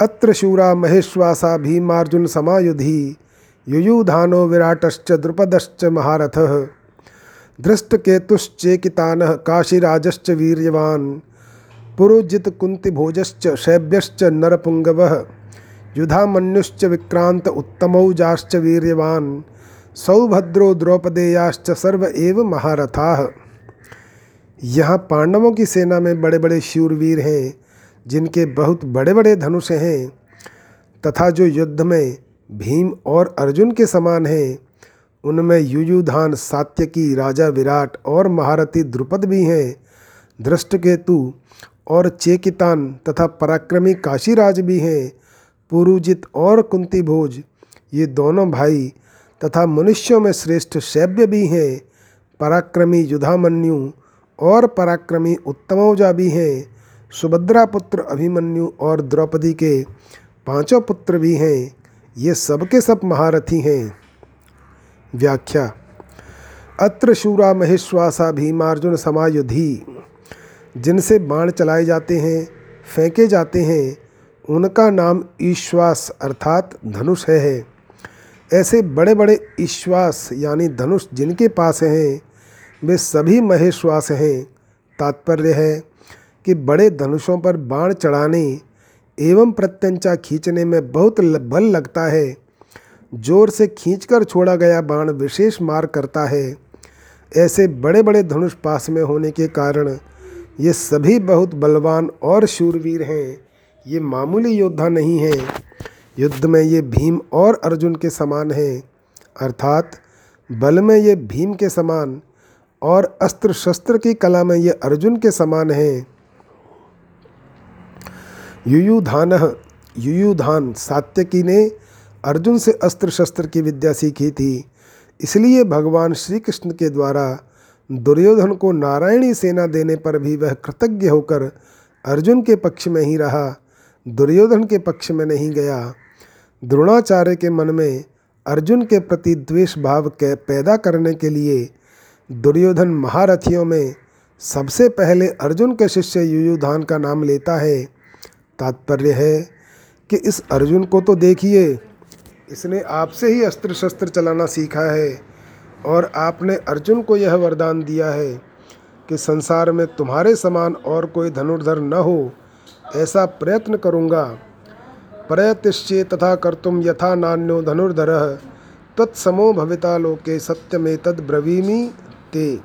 अत्र शूरा महेश्वासा भीमार्जुन समायुधि, युयुधानो विराटश्च द्रुपदश्च महारथ। धृष्टकेतुश्चेकितान काशीराजश्च वीर्यवान। पुरोजित कुंतिभोजश्च शैब्यश्च नरपुंगव युधामन्युश्च विक्रांत उत्तमौजाश्च वीर्यवान, सौभद्रो द्रौपदेयाश्च सर्व एव महारथा। यहाँ पांडवों की सेना में बड़े बड़े शूरवीर हैं, जिनके बहुत बड़े बड़े धनुष हैं, तथा जो युद्ध में भीम और अर्जुन के समान हैं, उनमें युयुधान सात्यकी राजा विराट और महारथी द्रुपद भी हैं। दृष्टकेतु और चेकितान तथा पराक्रमी काशीराज भी हैं। पुरुजित और कुंती भोज, ये दोनों भाई तथा मनुष्यों में श्रेष्ठ शैब्य भी हैं। पराक्रमी युधामन्यु और पराक्रमी उत्तमौजा भी हैं। सुभद्रा पुत्र अभिमन्यु और द्रौपदी के पाँचों पुत्र भी हैं। ये सबके सब महारथी हैं। व्याख्या। अत्र शूरा महेश्वासा भीमार्जुन समायुधि। जिनसे बाण चलाए जाते हैं, फेंके जाते हैं, उनका नाम ईश्वास अर्थात धनुष है। ऐसे बड़े बड़े ईश्वास यानी धनुष जिनके पास हैं, वे सभी महेश्वास हैं। तात्पर्य है कि बड़े धनुषों पर बाण चढ़ाने एवं प्रत्यंचा खींचने में बहुत बल लगता है। ज़ोर से खींचकर छोड़ा गया बाण विशेष मार करता है। ऐसे बड़े बड़े धनुष पास में होने के कारण ये सभी बहुत बलवान और शूरवीर हैं। ये मामूली योद्धा नहीं हैं। युद्ध में ये भीम और अर्जुन के समान हैं। अर्थात बल में ये भीम के समान और अस्त्र शस्त्र की कला में ये अर्जुन के समान हैं। युयुधान युयुधान सात्यकी ने अर्जुन से अस्त्र शस्त्र की विद्या सीखी थी। इसलिए भगवान श्री कृष्ण के द्वारा दुर्योधन को नारायणी सेना देने पर भी वह कृतज्ञ होकर अर्जुन के पक्ष में ही रहा। दुर्योधन के पक्ष में नहीं गया। द्रोणाचार्य के मन में अर्जुन के प्रति द्वेष भाव के पैदा करने के लिए दुर्योधन महारथियों में सबसे पहले अर्जुन के शिष्य युयुधान का नाम लेता है। तात्पर्य है कि इस अर्जुन को तो देखिए, इसने आपसे ही अस्त्र शस्त्र चलाना सीखा है। और आपने अर्जुन को यह वरदान दिया है कि संसार में तुम्हारे समान और कोई धनुर्धर न हो, ऐसा प्रयत्न करूँगा। प्रयतिश्चे तथा कर्तुम यथा नान्यो धनुर्धर तत्समो भविता लोके सत्य में तद ब्रवीमी ते।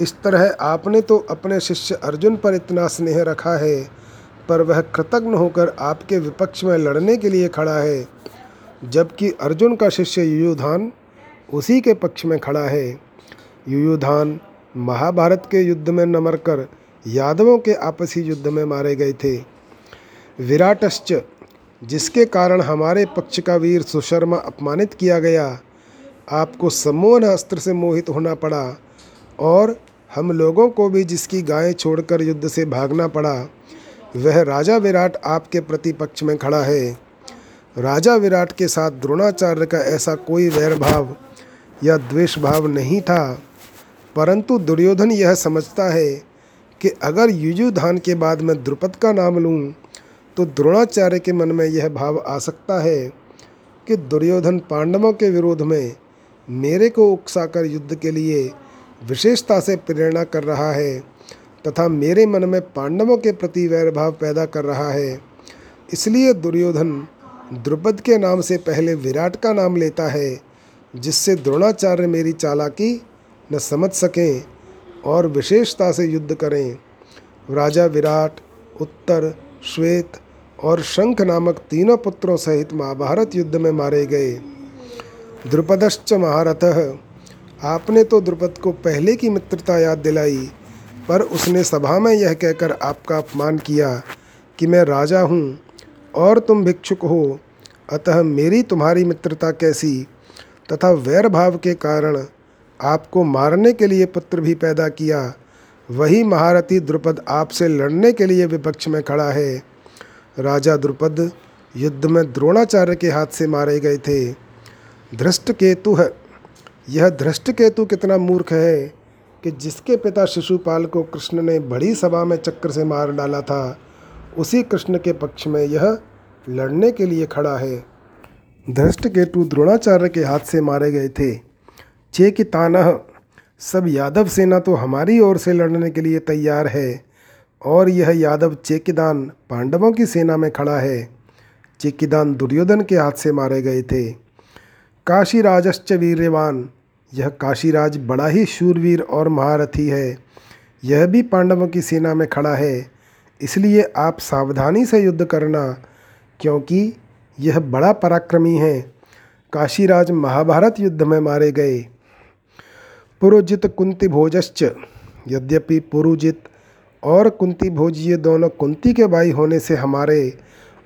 इस तरह आपने तो अपने शिष्य अर्जुन पर इतना स्नेह रखा है, पर वह कृतज्ञ होकर आपके विपक्ष में लड़ने के लिए खड़ा है, जबकि अर्जुन का शिष्य युयुधान उसी के पक्ष में खड़ा है। युयुधान महाभारत के युद्ध में न मरकर यादवों के आपसी युद्ध में मारे गए थे। विराटश्च, जिसके कारण हमारे पक्ष का वीर सुशर्मा अपमानित किया गया, आपको सम्मोहन अस्त्र से मोहित होना पड़ा और हम लोगों को भी जिसकी गायें छोड़कर युद्ध से भागना पड़ा, वह राजा विराट आपके प्रतिपक्ष में खड़ा है। राजा विराट के साथ द्रोणाचार्य का ऐसा कोई वैर भाव या द्वेष भाव नहीं था। परंतु दुर्योधन यह समझता है कि अगर युजुधान के बाद मैं द्रुपद का नाम लूँ तो द्रोणाचार्य के मन में यह भाव आ सकता है कि दुर्योधन पांडवों के विरोध में मेरे को उकसाकर युद्ध के लिए विशेषता से प्रेरणा कर रहा है तथा मेरे मन में पांडवों के प्रति वैरभाव पैदा कर रहा है। इसलिए दुर्योधन द्रुपद के नाम से पहले विराट का नाम लेता है जिससे द्रोणाचार्य मेरी चालाकी न समझ सकें और विशेषता से युद्ध करें। राजा विराट, उत्तर, श्वेत और शंख नामक तीनों पुत्रों सहित महाभारत युद्ध में मारे गए। द्रुपदश्च महारथ, आपने तो द्रुपद को पहले की मित्रता याद दिलाई, पर उसने सभा में यह कहकर आपका अपमान किया कि मैं राजा हूँ और तुम भिक्षुक हो। अतः मेरी तुम्हारी मित्रता कैसी? तथा वैर भाव के कारण आपको मारने के लिए पुत्र भी पैदा किया, वही महारथी द्रुपद आपसे लड़ने के लिए विपक्ष में खड़ा है। राजा द्रुपद युद्ध में द्रोणाचार्य के हाथ से मारे गए थे। धृष्ट केतु है। यह धृष्ट केतु कितना मूर्ख है कि जिसके पिता शिशुपाल को कृष्ण ने बड़ी सभा में चक्र से मार डाला था, उसी कृष्ण के पक्ष में यह लड़ने के लिए खड़ा है। धृष्ट केतु द्रोणाचार्य के हाथ से मारे गए थे। चे कि तानह, सब यादव सेना तो हमारी ओर से लड़ने के लिए तैयार है। और यह यादव चेकिदान पांडवों की सेना में खड़ा है। चेकिदान दुर्योधन के हाथ से मारे गए थे। काशीराजश्च वीर्यवान यह काशीराज बड़ा ही शूरवीर और महारथी है। यह भी पांडवों की सेना में खड़ा है। इसलिए आप सावधानी से युद्ध करना, क्योंकि यह बड़ा पराक्रमी है। काशीराज महाभारत युद्ध में मारे गए। पुरोजित कुंती भोजश्च यद्यपि पुरुजित और कुंती भोज ये दोनों कुंती के भाई होने से हमारे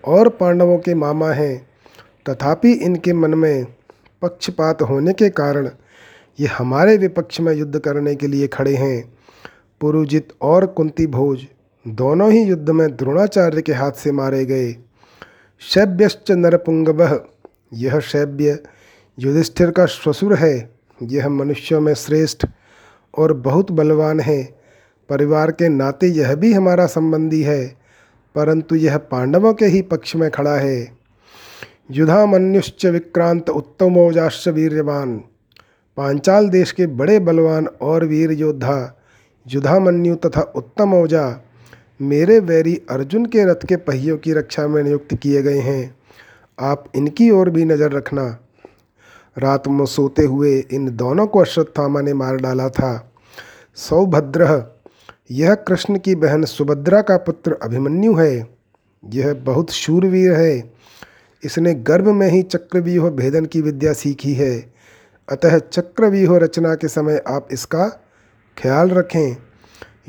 और पांडवों के मामा हैं, तथापि इनके मन में पक्षपात होने के कारण ये हमारे विपक्ष में युद्ध करने के लिए खड़े हैं। पुरुजित और कुंती भोज दोनों ही युद्ध में द्रोणाचार्य के हाथ से मारे गए। शैब्यश्च नरपुंगव। यह शैब्य युधिष्ठिर का ससुर है। यह मनुष्यों में श्रेष्ठ और बहुत बलवान है। परिवार के नाते यह भी हमारा संबंधी है, परंतु यह पांडवों के ही पक्ष में खड़ा है। युधामन्युश्च विक्रांत उत्तमोजाश्च वीर्यवान। पांचाल देश के बड़े बलवान और वीर योद्धा, युधामन्यु तथा उत्तम ओजा मेरे वैरी अर्जुन के रथ के पहियों की रक्षा में नियुक्त किए गए हैं। आप इनकी ओर भी नज़र रखना। रात में सोते हुए इन दोनों को अश्वत्थामा ने मार डाला था। सौभद्र, यह कृष्ण की बहन सुभद्रा का पुत्र अभिमन्यु है। यह बहुत शूरवीर है। इसने गर्भ में ही चक्रव्यूह भेदन की विद्या सीखी है। अतः चक्रव्यूह रचना के समय आप इसका ख्याल रखें।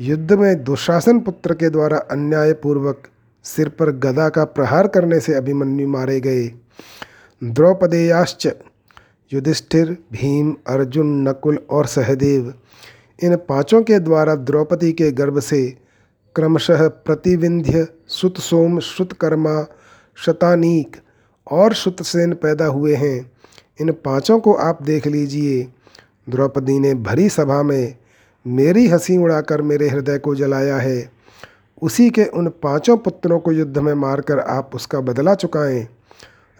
युद्ध में दुशासन पुत्र के द्वारा अन्यायपूर्वक सिर पर गदा का प्रहार करने से अभिमन्यु मारे गए। द्रौपदेयाश्च युधिष्ठिर, भीम, अर्जुन, नकुल और सहदेव इन पाँचों के द्वारा द्रौपदी के गर्भ से क्रमशः प्रतिविंध्य सुतसोम श्रुतकर्मा शतानीक और श्रुतसेन पैदा हुए हैं। इन पाँचों को आप देख लीजिए। द्रौपदी ने भरी सभा में मेरी हँसी उड़ाकर मेरे हृदय को जलाया है। उसी के उन पाँचों पुत्रों को युद्ध में मारकर आप उसका बदला चुकाएँ।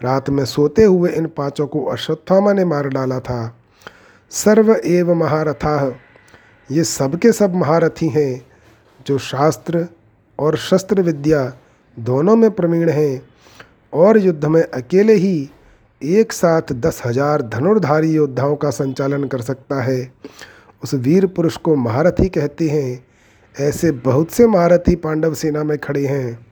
रात में सोते हुए इन पाँचों को अश्वत्थामा ने मार डाला था। सर्व एव महारथा, ये सब के सब महारथी हैं, जो शास्त्र और शस्त्र विद्या दोनों में प्रवीण हैं। और युद्ध में अकेले ही एक साथ दस हज़ार धनुर्धारी योद्धाओं का संचालन कर सकता है। उस वीर पुरुष को महारथी कहते हैं। ऐसे बहुत से महारथी पांडव सेना में खड़े हैं।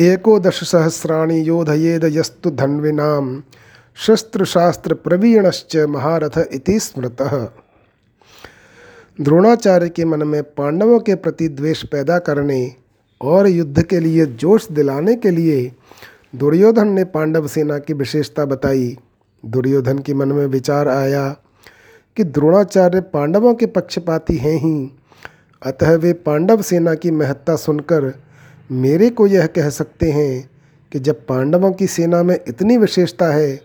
एकोदश सहस्राणि योधयेद यस्तु धन्विनाम शस्त्र शास्त्र प्रवीणश्च महारथ इति स्मृत। द्रोणाचार्य के मन में पांडवों के प्रति द्वेष पैदा करने और युद्ध के लिए जोश दिलाने के लिए दुर्योधन ने पांडव सेना की विशेषता बताई। दुर्योधन के मन में विचार आया कि द्रोणाचार्य पांडवों के पक्षपाती हैं ही। अतः वे पांडव सेना की महत्ता सुनकर मेरे को यह कह सकते हैं कि जब पांडवों की सेना में इतनी विशेषता है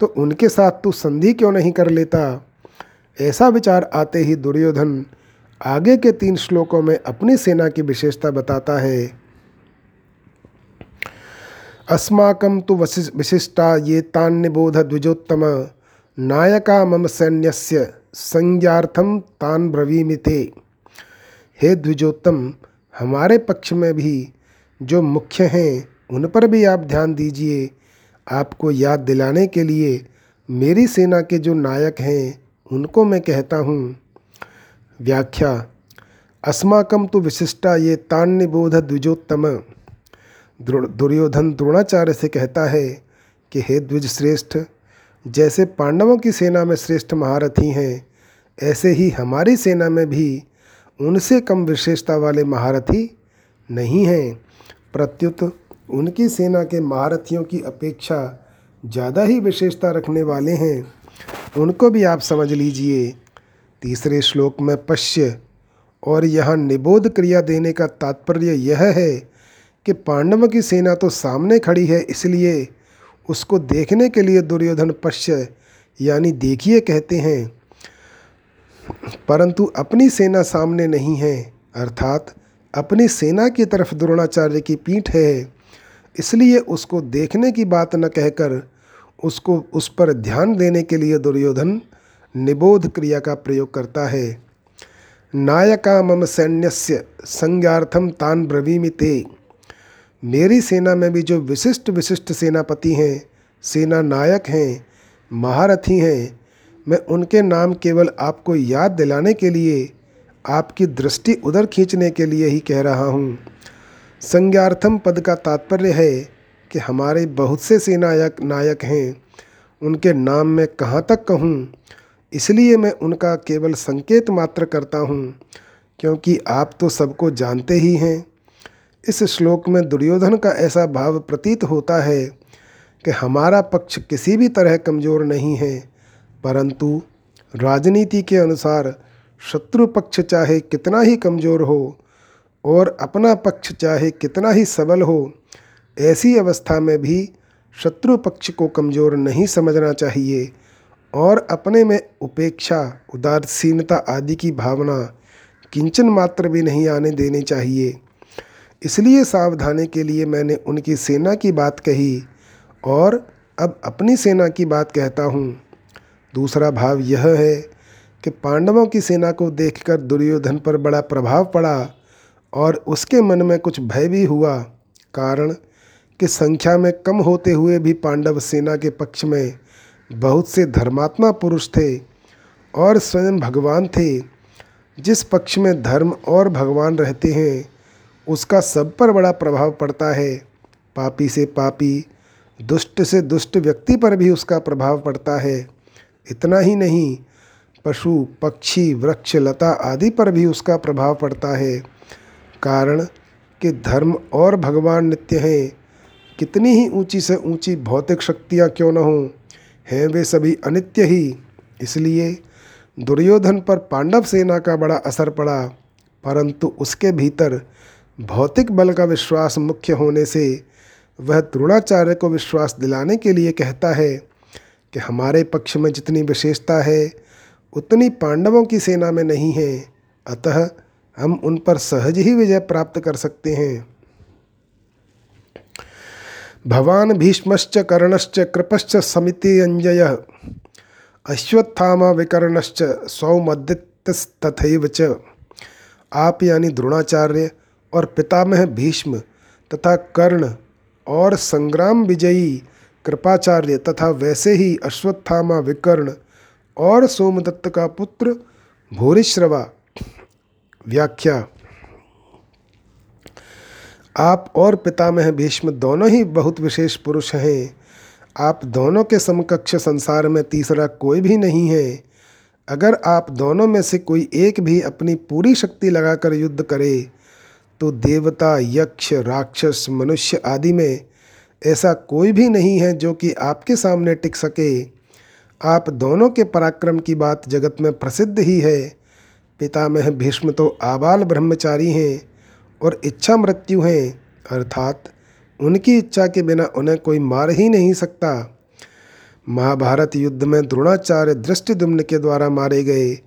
तो उनके साथ तू संधि क्यों नहीं कर लेता? ऐसा विचार आते ही दुर्योधन आगे के तीन श्लोकों में अपनी सेना की विशेषता बताता है। अस्माकं तो विशिष्टा ये तान्निबोध द्विजोत्तम। नायका मम सैन्यस्य संज्ञार्थम तान ब्रवीमिते हे द्विजोत्तम, हमारे पक्ष में भी जो मुख्य हैं, उन पर भी आप ध्यान दीजिए। आपको याद दिलाने के लिए मेरी सेना के जो नायक हैं, उनको मैं कहता हूँ। व्याख्या अस्माकम तो विशिष्टा ये तान्यबोध द्विजोत्तम। दुर्योधन द्रोणाचार्य से कहता है कि, हे द्विज श्रेष्ठ जैसे पांडवों की सेना में श्रेष्ठ महारथी हैं, ऐसे ही हमारी सेना में भी उनसे कम विशेषता वाले महारथी नहीं हैं। प्रत्युत उनकी सेना के महारथियों की अपेक्षा ज़्यादा ही विशेषता रखने वाले हैं। उनको भी आप समझ लीजिए। तीसरे श्लोक में पश्य, और यहाँ निबोध क्रिया देने का तात्पर्य यह है कि पांडवों की सेना तो सामने खड़ी है इसलिए उसको देखने के लिए दुर्योधन पश्य, यानी देखिए कहते हैं, परंतु अपनी सेना सामने नहीं है, अर्थात अपनी सेना की तरफ़ द्रोणाचार्य की पीठ है। इसलिए उसको देखने की बात न कहकर उसको उस पर ध्यान देने के लिए दुर्योधन निबोध क्रिया का प्रयोग करता है। नायका मम सैन्यस्य संज्ञार्थम तान ब्रवीमि ते। मेरी सेना में भी जो विशिष्ट विशिष्ट सेनापति हैं, सेना नायक हैं, महारथी हैं, मैं उनके नाम केवल आपको याद दिलाने के लिए, आपकी दृष्टि उधर खींचने के लिए ही कह रहा हूँ। संज्ञार्थम पद का तात्पर्य है कि हमारे बहुत से सेनायक, नायक हैं। उनके नाम मैं कहाँ तक कहूँ? इसलिए मैं उनका केवल संकेत मात्र करता हूँ, क्योंकि आप तो सबको जानते ही हैं। इस श्लोक में दुर्योधन का ऐसा भाव प्रतीत होता है कि हमारा पक्ष किसी भी तरह कमज़ोर नहीं है, परंतु राजनीति के अनुसार शत्रु पक्ष चाहे कितना ही कमज़ोर हो और अपना पक्ष चाहे कितना ही सबल हो, ऐसी अवस्था में भी शत्रु पक्ष को कमज़ोर नहीं समझना चाहिए और अपने में उपेक्षा उदासीनता आदि की भावना किंचन मात्र भी नहीं आने देनी चाहिए। इसलिए सावधानी के लिए मैंने उनकी सेना की बात कही और अब अपनी सेना की बात कहता हूँ। दूसरा भाव यह है कि पांडवों की सेना को देखकर दुर्योधन पर बड़ा प्रभाव पड़ा और उसके मन में कुछ भय भी हुआ, कारण कि संख्या में कम होते हुए भी पांडव सेना के पक्ष में बहुत से धर्मात्मा पुरुष थे और स्वयं भगवान थे। जिस पक्ष में धर्म और भगवान रहते हैं उसका सब पर बड़ा प्रभाव पड़ता है। पापी से पापी, दुष्ट से दुष्ट व्यक्ति पर भी उसका प्रभाव पड़ता है। इतना ही नहीं, पशु, पक्षी, वृक्ष, लता आदि पर भी उसका प्रभाव पड़ता है। कारण कि धर्म और भगवान नित्य हैं। कितनी ही ऊँची से ऊँची भौतिक शक्तियाँ क्यों न हों, हैं वे सभी अनित्य ही। इसलिए दुर्योधन पर पांडव सेना का बड़ा असर पड़ा, परंतु उसके भीतर भौतिक बल का विश्वास मुख्य होने से वह द्रोणाचार्य को विश्वास दिलाने के लिए कहता है कि हमारे पक्ष में जितनी विशेषता है, उतनी पांडवों की सेना में नहीं है। अतः हम उन पर सहज ही विजय प्राप्त कर सकते हैं। भवान भीष्मश्च कर्णश्च कृपश्च समिति अंजय अश्वत्थामा विकर्णश्च सौमदित्यस्तथैव च। आप यानी द्रोणाचार्य और पितामह भीष्म तथा कर्ण और संग्राम विजयी कृपाचार्य तथा वैसे ही अश्वत्थामा विकर्ण और सोमदत्त का पुत्र भूरिश्रवा व्याख्या। आप और पितामह भीष्म दोनों ही बहुत विशेष पुरुष हैं। आप दोनों के समकक्ष संसार में तीसरा कोई भी नहीं है। अगर आप दोनों में से कोई एक भी अपनी पूरी शक्ति लगाकर युद्ध करे तो देवता, यक्ष, राक्षस, मनुष्य आदि में ऐसा कोई भी नहीं है जो कि आपके सामने टिक सके। आप दोनों के पराक्रम की बात जगत में प्रसिद्ध ही है। पितामह भीष्म तो आबाल ब्रह्मचारी हैं और इच्छा मृत्यु हैं, अर्थात उनकी इच्छा के बिना उन्हें कोई मार ही नहीं सकता। महाभारत युद्ध में द्रोणाचार्य दृष्टिदुम्न के द्वारा मारे गए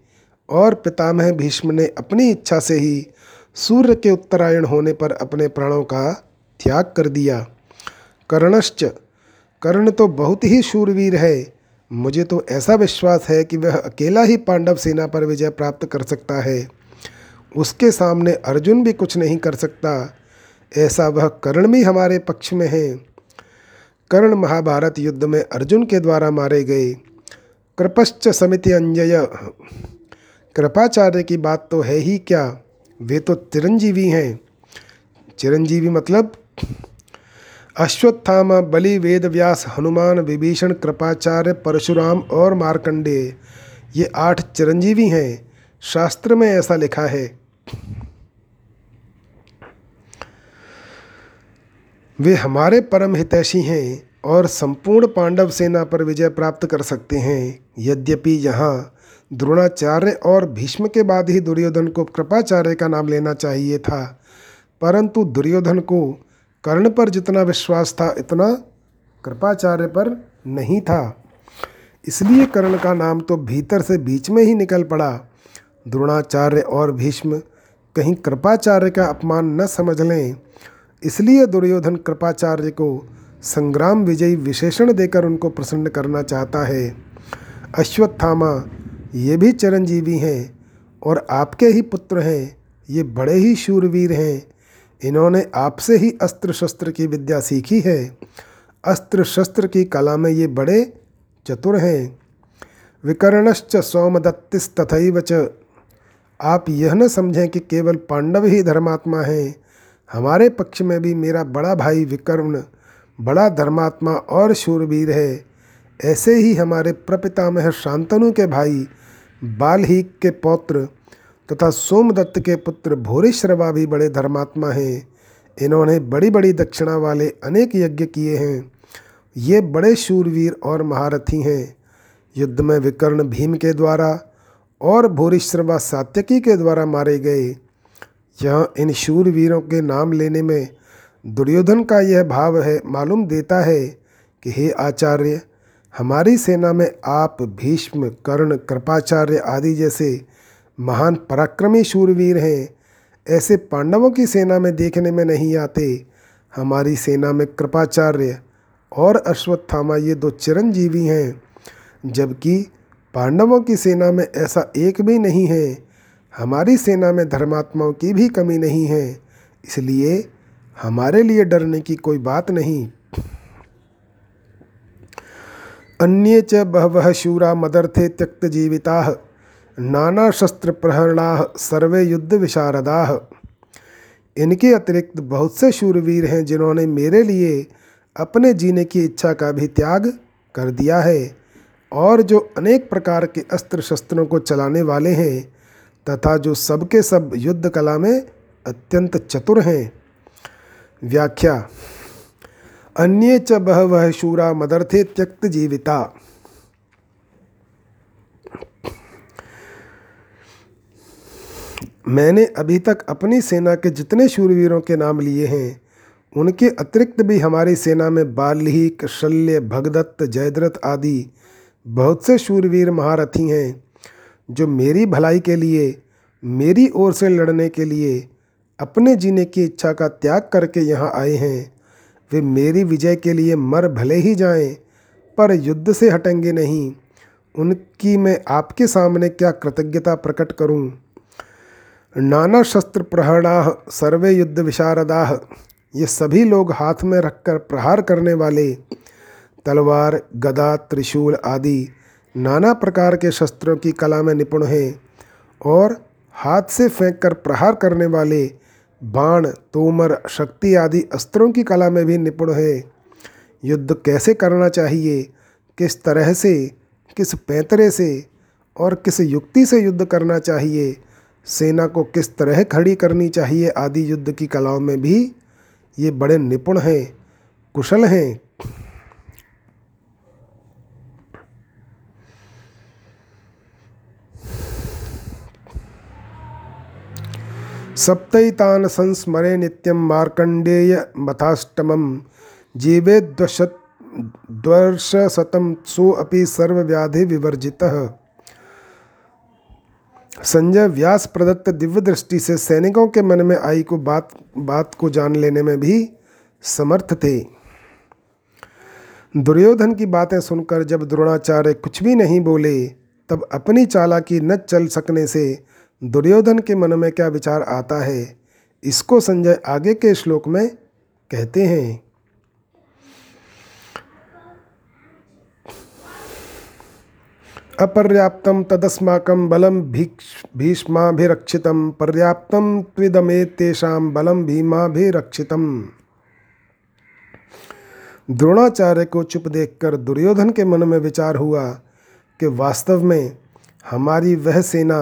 और पितामह भीष्म ने अपनी इच्छा से ही सूर्य के उत्तरायण होने पर अपने प्राणों का त्याग कर दिया। कर्णश्च, कर्ण तो बहुत ही शूरवीर है। मुझे तो ऐसा विश्वास है कि वह अकेला ही पांडव सेना पर विजय प्राप्त कर सकता है। उसके सामने अर्जुन भी कुछ नहीं कर सकता। ऐसा वह कर्ण भी हमारे पक्ष में है। कर्ण महाभारत युद्ध में अर्जुन के द्वारा मारे गए। कृपश्च समिति अंजय कृपाचार्य की बात तो है ही क्या? वे तो चिरंजीवी हैं। चिरंजीवी मतलब अश्वत्थामा, बलि, वेद, व्यास, हनुमान, विभीषण, कृपाचार्य, परशुराम और मार्कंडेय। ये आठ चिरंजीवी हैं। शास्त्र में ऐसा लिखा है। वे हमारे परम हितैषी हैं और संपूर्ण पांडव सेना पर विजय प्राप्त कर सकते हैं। यद्यपि यहाँ द्रोणाचार्य और भीष्म के बाद ही दुर्योधन को कृपाचार्य का नाम लेना चाहिए था। परंतु दुर्योधन को कर्ण पर जितना विश्वास था, इतना कृपाचार्य पर नहीं था। इसलिए कर्ण का नाम तो भीतर से बीच में ही निकल पड़ा। द्रोणाचार्य और भीष्म कहीं कृपाचार्य का अपमान न समझ लें। इसलिए दुर्योधन कृपाचार्य को संग्राम विजयी विशेषण देकर उनको प्रसन्न करना चाहता है। अश्वत्थामा ये भी चिरंजीवी हैं और आपके ही पुत्र हैं, ये बड़े ही शूरवीर हैं। इन्होंने आपसे ही अस्त्र शस्त्र की विद्या सीखी है। अस्त्र शस्त्र की कला में ये बड़े चतुर हैं। विकर्णश्च सोमदत्तिस तथैव च। आप यह न समझें कि केवल पांडव ही धर्मात्मा हैं। हमारे पक्ष में भी मेरा बड़ा भाई विकर्ण, बड़ा धर्मात्मा और शूरवीर है। ऐसे ही हमारे प्रपितामह शांतनु के भाई बालहीक के पौत्र तथा सोमदत्त के पुत्र भूरिश्रवा भी बड़े धर्मात्मा हैं। इन्होंने बड़ी बड़ी दक्षिणा वाले अनेक यज्ञ किए हैं। ये बड़े शूरवीर और महारथी हैं। युद्ध में विकर्ण भीम के द्वारा और भूरिश्रवा सात्यकी के द्वारा मारे गए। यहाँ इन शूरवीरों के नाम लेने में दुर्योधन का यह भाव है, मालूम देता है कि हे आचार्य हमारी सेना में आप भीष्म, कर्ण, कृपाचार्य आदि जैसे महान पराक्रमी शूरवीर हैं। ऐसे पांडवों की सेना में देखने में नहीं आते। हमारी सेना में कृपाचार्य और अश्वत्थामा ये दो चिरंजीवी हैं, जबकि पांडवों की सेना में ऐसा एक भी नहीं है। हमारी सेना में धर्मात्माओं की भी कमी नहीं है, इसलिए हमारे लिए डरने की कोई बात नहीं। अन्य च बहवह शूरा मदर्थे त्यक्त जीविता नाना शस्त्र प्रहरणा सर्वे युद्ध विशारदा इनके अतिरिक्त बहुत से शूरवीर हैं जिन्होंने मेरे लिए अपने जीने की इच्छा का भी त्याग कर दिया है, और जो अनेक प्रकार के अस्त्र शस्त्रों को चलाने वाले हैं, तथा जो सबके सब युद्ध कला में अत्यंत चतुर हैं। व्याख्या अन्य च बहवह शूरा मदर्थे त्यक्त जीविता। मैंने अभी तक अपनी सेना के जितने शूरवीरों के नाम लिए हैं, उनके अतिरिक्त भी हमारी सेना में बाल्हीक शल्य भगदत्त, जयद्रथ आदि बहुत से शूरवीर महारथी हैं, जो मेरी भलाई के लिए, मेरी ओर से लड़ने के लिए अपने जीने की इच्छा का त्याग करके यहाँ आए हैं। वे मेरी विजय के लिए मर भले ही जाएँ, पर युद्ध से हटेंगे नहीं उनकी मैं आपके सामने क्या कृतज्ञता प्रकट करूँ? नाना शस्त्र प्रहरणा सर्वे युद्ध विशारदाह, ये सभी लोग हाथ में रखकर प्रहार करने वाले, तलवार, गदा, त्रिशूल आदि नाना प्रकार के शस्त्रों की कला में निपुण हैं और हाथ से फेंक कर प्रहार करने वाले बाण, तोमर, शक्ति आदि अस्त्रों की कला में भी निपुण है। युद्ध कैसे करना चाहिए? किस तरह से? किस पैतरे से? और किस युक्ति से युद्ध करना चाहिए? सेना को किस तरह खड़ी करनी चाहिए आदि युद्ध की कलाओं में भी ये बड़े निपुण हैं, कुशल हैं सप्तैतान संस्मरे नित्यम मार्कंडेय मथाष्टमम। जीवे द्वशत द्वर्षशतम सो अपि सर्वव्याधि विवर्जितः। संजय व्यास प्रदत्त दिव्य दृष्टि से सैनिकों के मन में आई को बात बात को जान लेने में भी समर्थ थे। दुर्योधन की बातें सुनकर जब द्रोणाचार्य कुछ भी नहीं बोले, तब अपनी चालाकी न चल सकने से दुर्योधन के मन में क्या विचार आता है, इसको संजय आगे के श्लोक में कहते हैं। अपर्याप्तं तदस्माकं बलं भीक्ष भीष्माभिरक्षितं, पर्याप्तं त्विदमेतेषां बलं भीमाभिरक्षितम्। द्रोणाचार्य को चुप देखकर दुर्योधन के मन में विचार हुआ कि वास्तव में हमारी वह सेना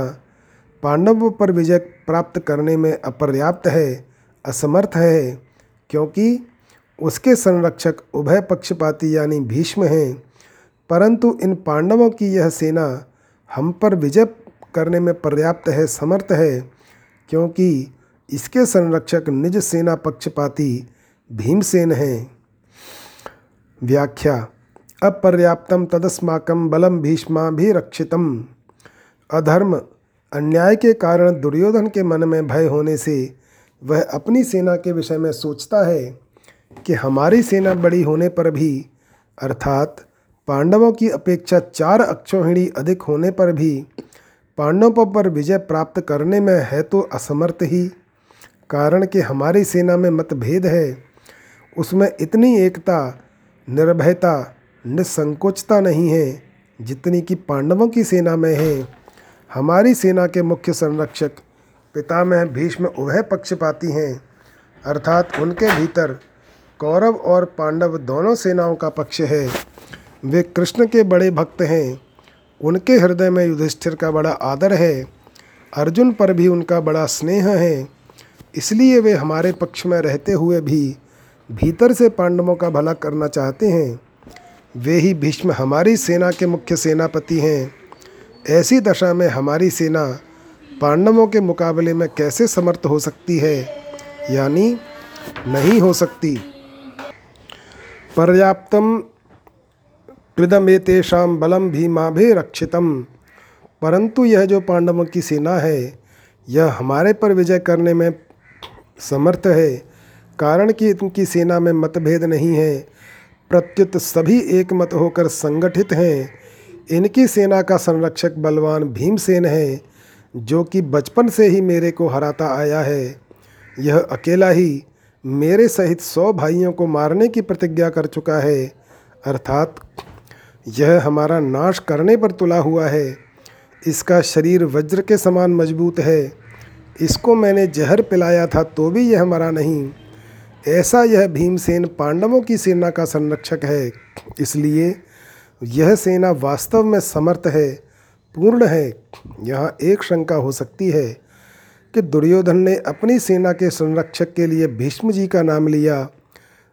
पांडवों पर विजय प्राप्त करने में अपर्याप्त है, असमर्थ है, क्योंकि उसके संरक्षक उभय पक्षपाती यानी भीष्म हैं। परंतु इन पांडवों की यह सेना हम पर विजय करने में पर्याप्त है, समर्थ है, क्योंकि इसके संरक्षक निज सेना पक्षपाती भीमसेन हैं। व्याख्या, अपर्याप्तम तदस्माकम बलम भीष्मा भी रक्षितम अधर्म अन्याय के कारण दुर्योधन के मन में भय होने से वह अपनी सेना के विषय में सोचता है कि हमारी सेना बड़ी होने पर भी, अर्थात पांडवों की अपेक्षा चार अक्षोहिणी अधिक होने पर भी, पांडवों पर विजय प्राप्त करने में है तो असमर्थ ही। कारण कि हमारी सेना में मतभेद है। उसमें इतनी एकता, निर्भयता, निसंकोचता नहीं है जितनी कि पांडवों की सेना में है। हमारी सेना के मुख्य संरक्षक पितामह भीष्म उभय पक्षपाती हैं, अर्थात उनके भीतर कौरव और पांडव दोनों सेनाओं का पक्ष है। वे कृष्ण के बड़े भक्त हैं, उनके हृदय में युधिष्ठिर का बड़ा आदर है, अर्जुन पर भी उनका बड़ा स्नेह है, इसलिए वे हमारे पक्ष में रहते हुए भी भीतर से पांडवों का भला करना चाहते हैं। वे ही भीष्म हमारी सेना के मुख्य सेनापति हैं। ऐसी दशा में हमारी सेना पांडवों के मुकाबले में कैसे समर्थ हो सकती है? यानी नहीं हो सकती। पर्याप्तम तेषा बलम भी रक्षितम। परंतु यह जो पांडवों की सेना है, यह हमारे पर विजय करने में समर्थ है, कारण कि इनकी सेना में मतभेद नहीं है। प्रत्युत सभी एक मत होकर संगठित हैं। इनकी सेना का संरक्षक बलवान भीमसेन है, जो कि बचपन से ही मेरे को हराता आया है। यह अकेला ही मेरे सहित सौ भाइयों को मारने की प्रतिज्ञा कर चुका है, अर्थात यह हमारा नाश करने पर तुला हुआ है। इसका शरीर वज्र के समान मज़बूत है। इसको मैंने जहर पिलाया था तो भी यह हमारा नहीं। ऐसा यह भीमसेन पांडवों की सेना का संरक्षक है, इसलिए यह सेना वास्तव में समर्थ है, पूर्ण है। यहाँ एक शंका हो सकती है कि दुर्योधन ने अपनी सेना के संरक्षक के लिए भीष्म जी का नाम लिया,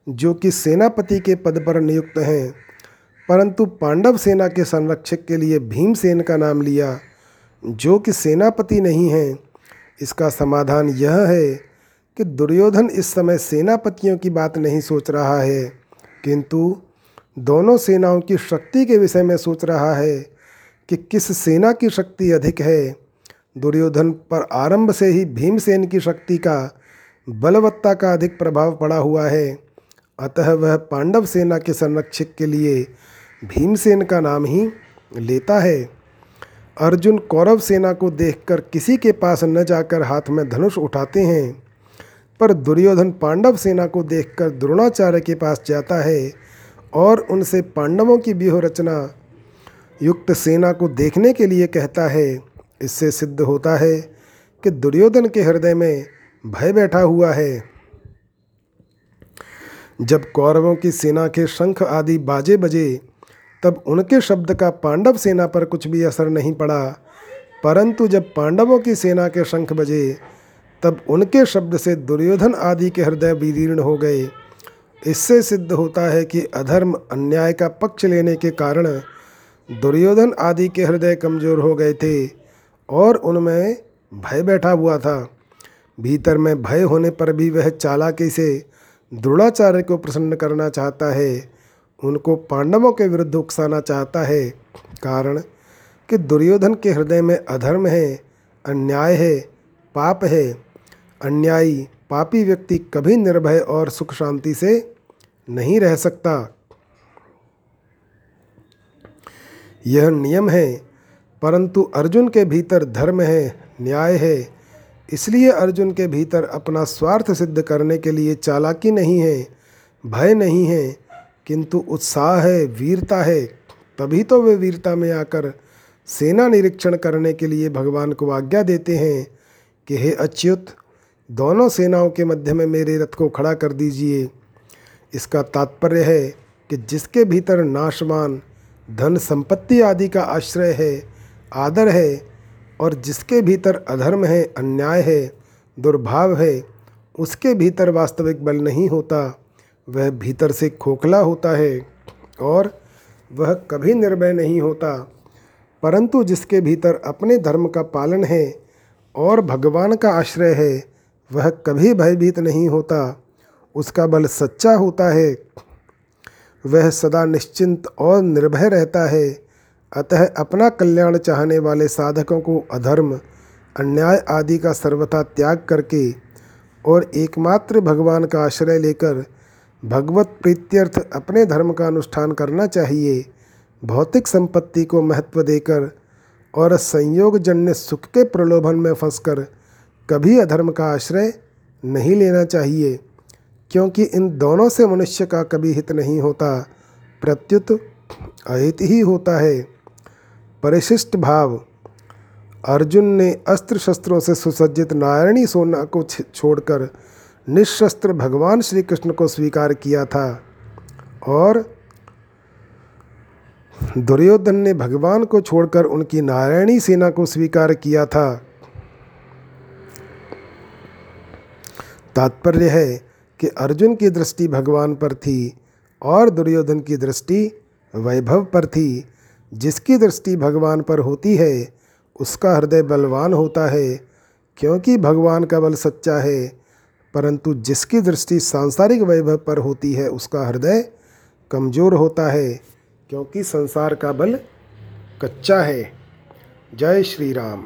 जो कि सेनापति के पद पर नियुक्त हैं, परंतु पांडव सेना के संरक्षक के लिए भीमसेन का नाम लिया, जो कि सेनापति नहीं हैं। इसका समाधान यह है कि दुर्योधन इस समय सेनापतियों की बात नहीं सोच रहा है, किंतु दोनों सेनाओं की शक्ति के विषय में सोच रहा है कि किस सेना की शक्ति अधिक है। दुर्योधन पर आरंभ से ही भीमसेन की शक्ति का, बलवत्ता का अधिक प्रभाव पड़ा हुआ है। अतः वह पांडव सेना के संरक्षक के लिए भीमसेन का नाम ही लेता है। अर्जुन कौरव सेना को देखकर किसी के पास न जाकर हाथ में धनुष उठाते हैं, पर दुर्योधन पांडव सेना को देखकर द्रोणाचार्य के पास जाता है। और उनसे पांडवों की व्यूह रचना युक्त सेना को देखने के लिए कहता है, इससे सिद्ध होता है कि दुर्योधन के हृदय में भय बैठा हुआ है। जब कौरवों की सेना के शंख आदि बाजे बजे, तब उनके शब्द का पांडव सेना पर कुछ भी असर नहीं पड़ा। परंतु जब पांडवों की सेना के शंख बजे, तब उनके शब्द से दुर्योधन आदि के हृदय विदीर्ण हो गए। इससे सिद्ध होता है कि अधर्म अन्याय का पक्ष लेने के कारण दुर्योधन आदि के हृदय कमज़ोर हो गए थे और उनमें भय बैठा हुआ था। भीतर में भय होने पर भी वह चालाकी से द्रोणाचार्य को प्रसन्न करना चाहता है। उनको पांडवों के विरुद्ध उकसाना चाहता है। कारण कि दुर्योधन के हृदय में अधर्म है, अन्याय है, पाप है। अन्यायी पापी व्यक्ति कभी निर्भय और सुख शांति से नहीं रह सकता। यह नियम है, परंतु अर्जुन के भीतर धर्म है, न्याय है। इसलिए अर्जुन के भीतर अपना स्वार्थ सिद्ध करने के लिए चालाकी नहीं है, भय नहीं है, किंतु उत्साह है, वीरता है। तभी तो वे वीरता में आकर सेना निरीक्षण करने के लिए भगवान को आज्ञा देते हैं कि हे अच्युत दोनों सेनाओं के मध्य में मेरे रथ को खड़ा कर दीजिए। इसका तात्पर्य है कि जिसके भीतर नाशवान धन संपत्ति आदि का आश्रय है, आदर है, और जिसके भीतर अधर्म है, अन्याय है, दुर्भाव है, उसके भीतर वास्तविक बल नहीं होता, वह भीतर से खोखला होता है, और वह कभी निर्भय नहीं होता। परंतु जिसके भीतर अपने धर्म का पालन है और भगवान का आश्रय है वह कभी भयभीत नहीं होता। उसका बल सच्चा होता है। वह सदा निश्चिंत और निर्भय रहता है। अतः अपना कल्याण चाहने वाले साधकों को अधर्म, अन्याय आदि का सर्वथा त्याग करके और एकमात्र भगवान का आश्रय लेकर भगवत प्रीत्यर्थ अपने धर्म का अनुष्ठान करना चाहिए। भौतिक संपत्ति को महत्व देकर और संयोगजन्य सुख के प्रलोभन में फंसकर कभी अधर्म का आश्रय नहीं लेना चाहिए, क्योंकि इन दोनों से मनुष्य का कभी हित नहीं होता, प्रत्युत अहित ही होता है। परिशिष्ट भाव, अर्जुन ने अस्त्र शस्त्रों से सुसज्जित नारायणी सोना को छोड़कर निशस्त्र भगवान श्री कृष्ण को स्वीकार किया था और दुर्योधन ने भगवान को छोड़कर उनकी नारायणी सेना को स्वीकार किया था। तात्पर्य है कि अर्जुन की दृष्टि भगवान पर थी और दुर्योधन की दृष्टि वैभव पर थी। जिसकी दृष्टि भगवान पर होती है, उसका हृदय बलवान होता है, क्योंकि भगवान का बल सच्चा है। परंतु जिसकी दृष्टि सांसारिक वैभव पर होती है, उसका हृदय कमज़ोर होता है, क्योंकि संसार का बल कच्चा है। जय श्री राम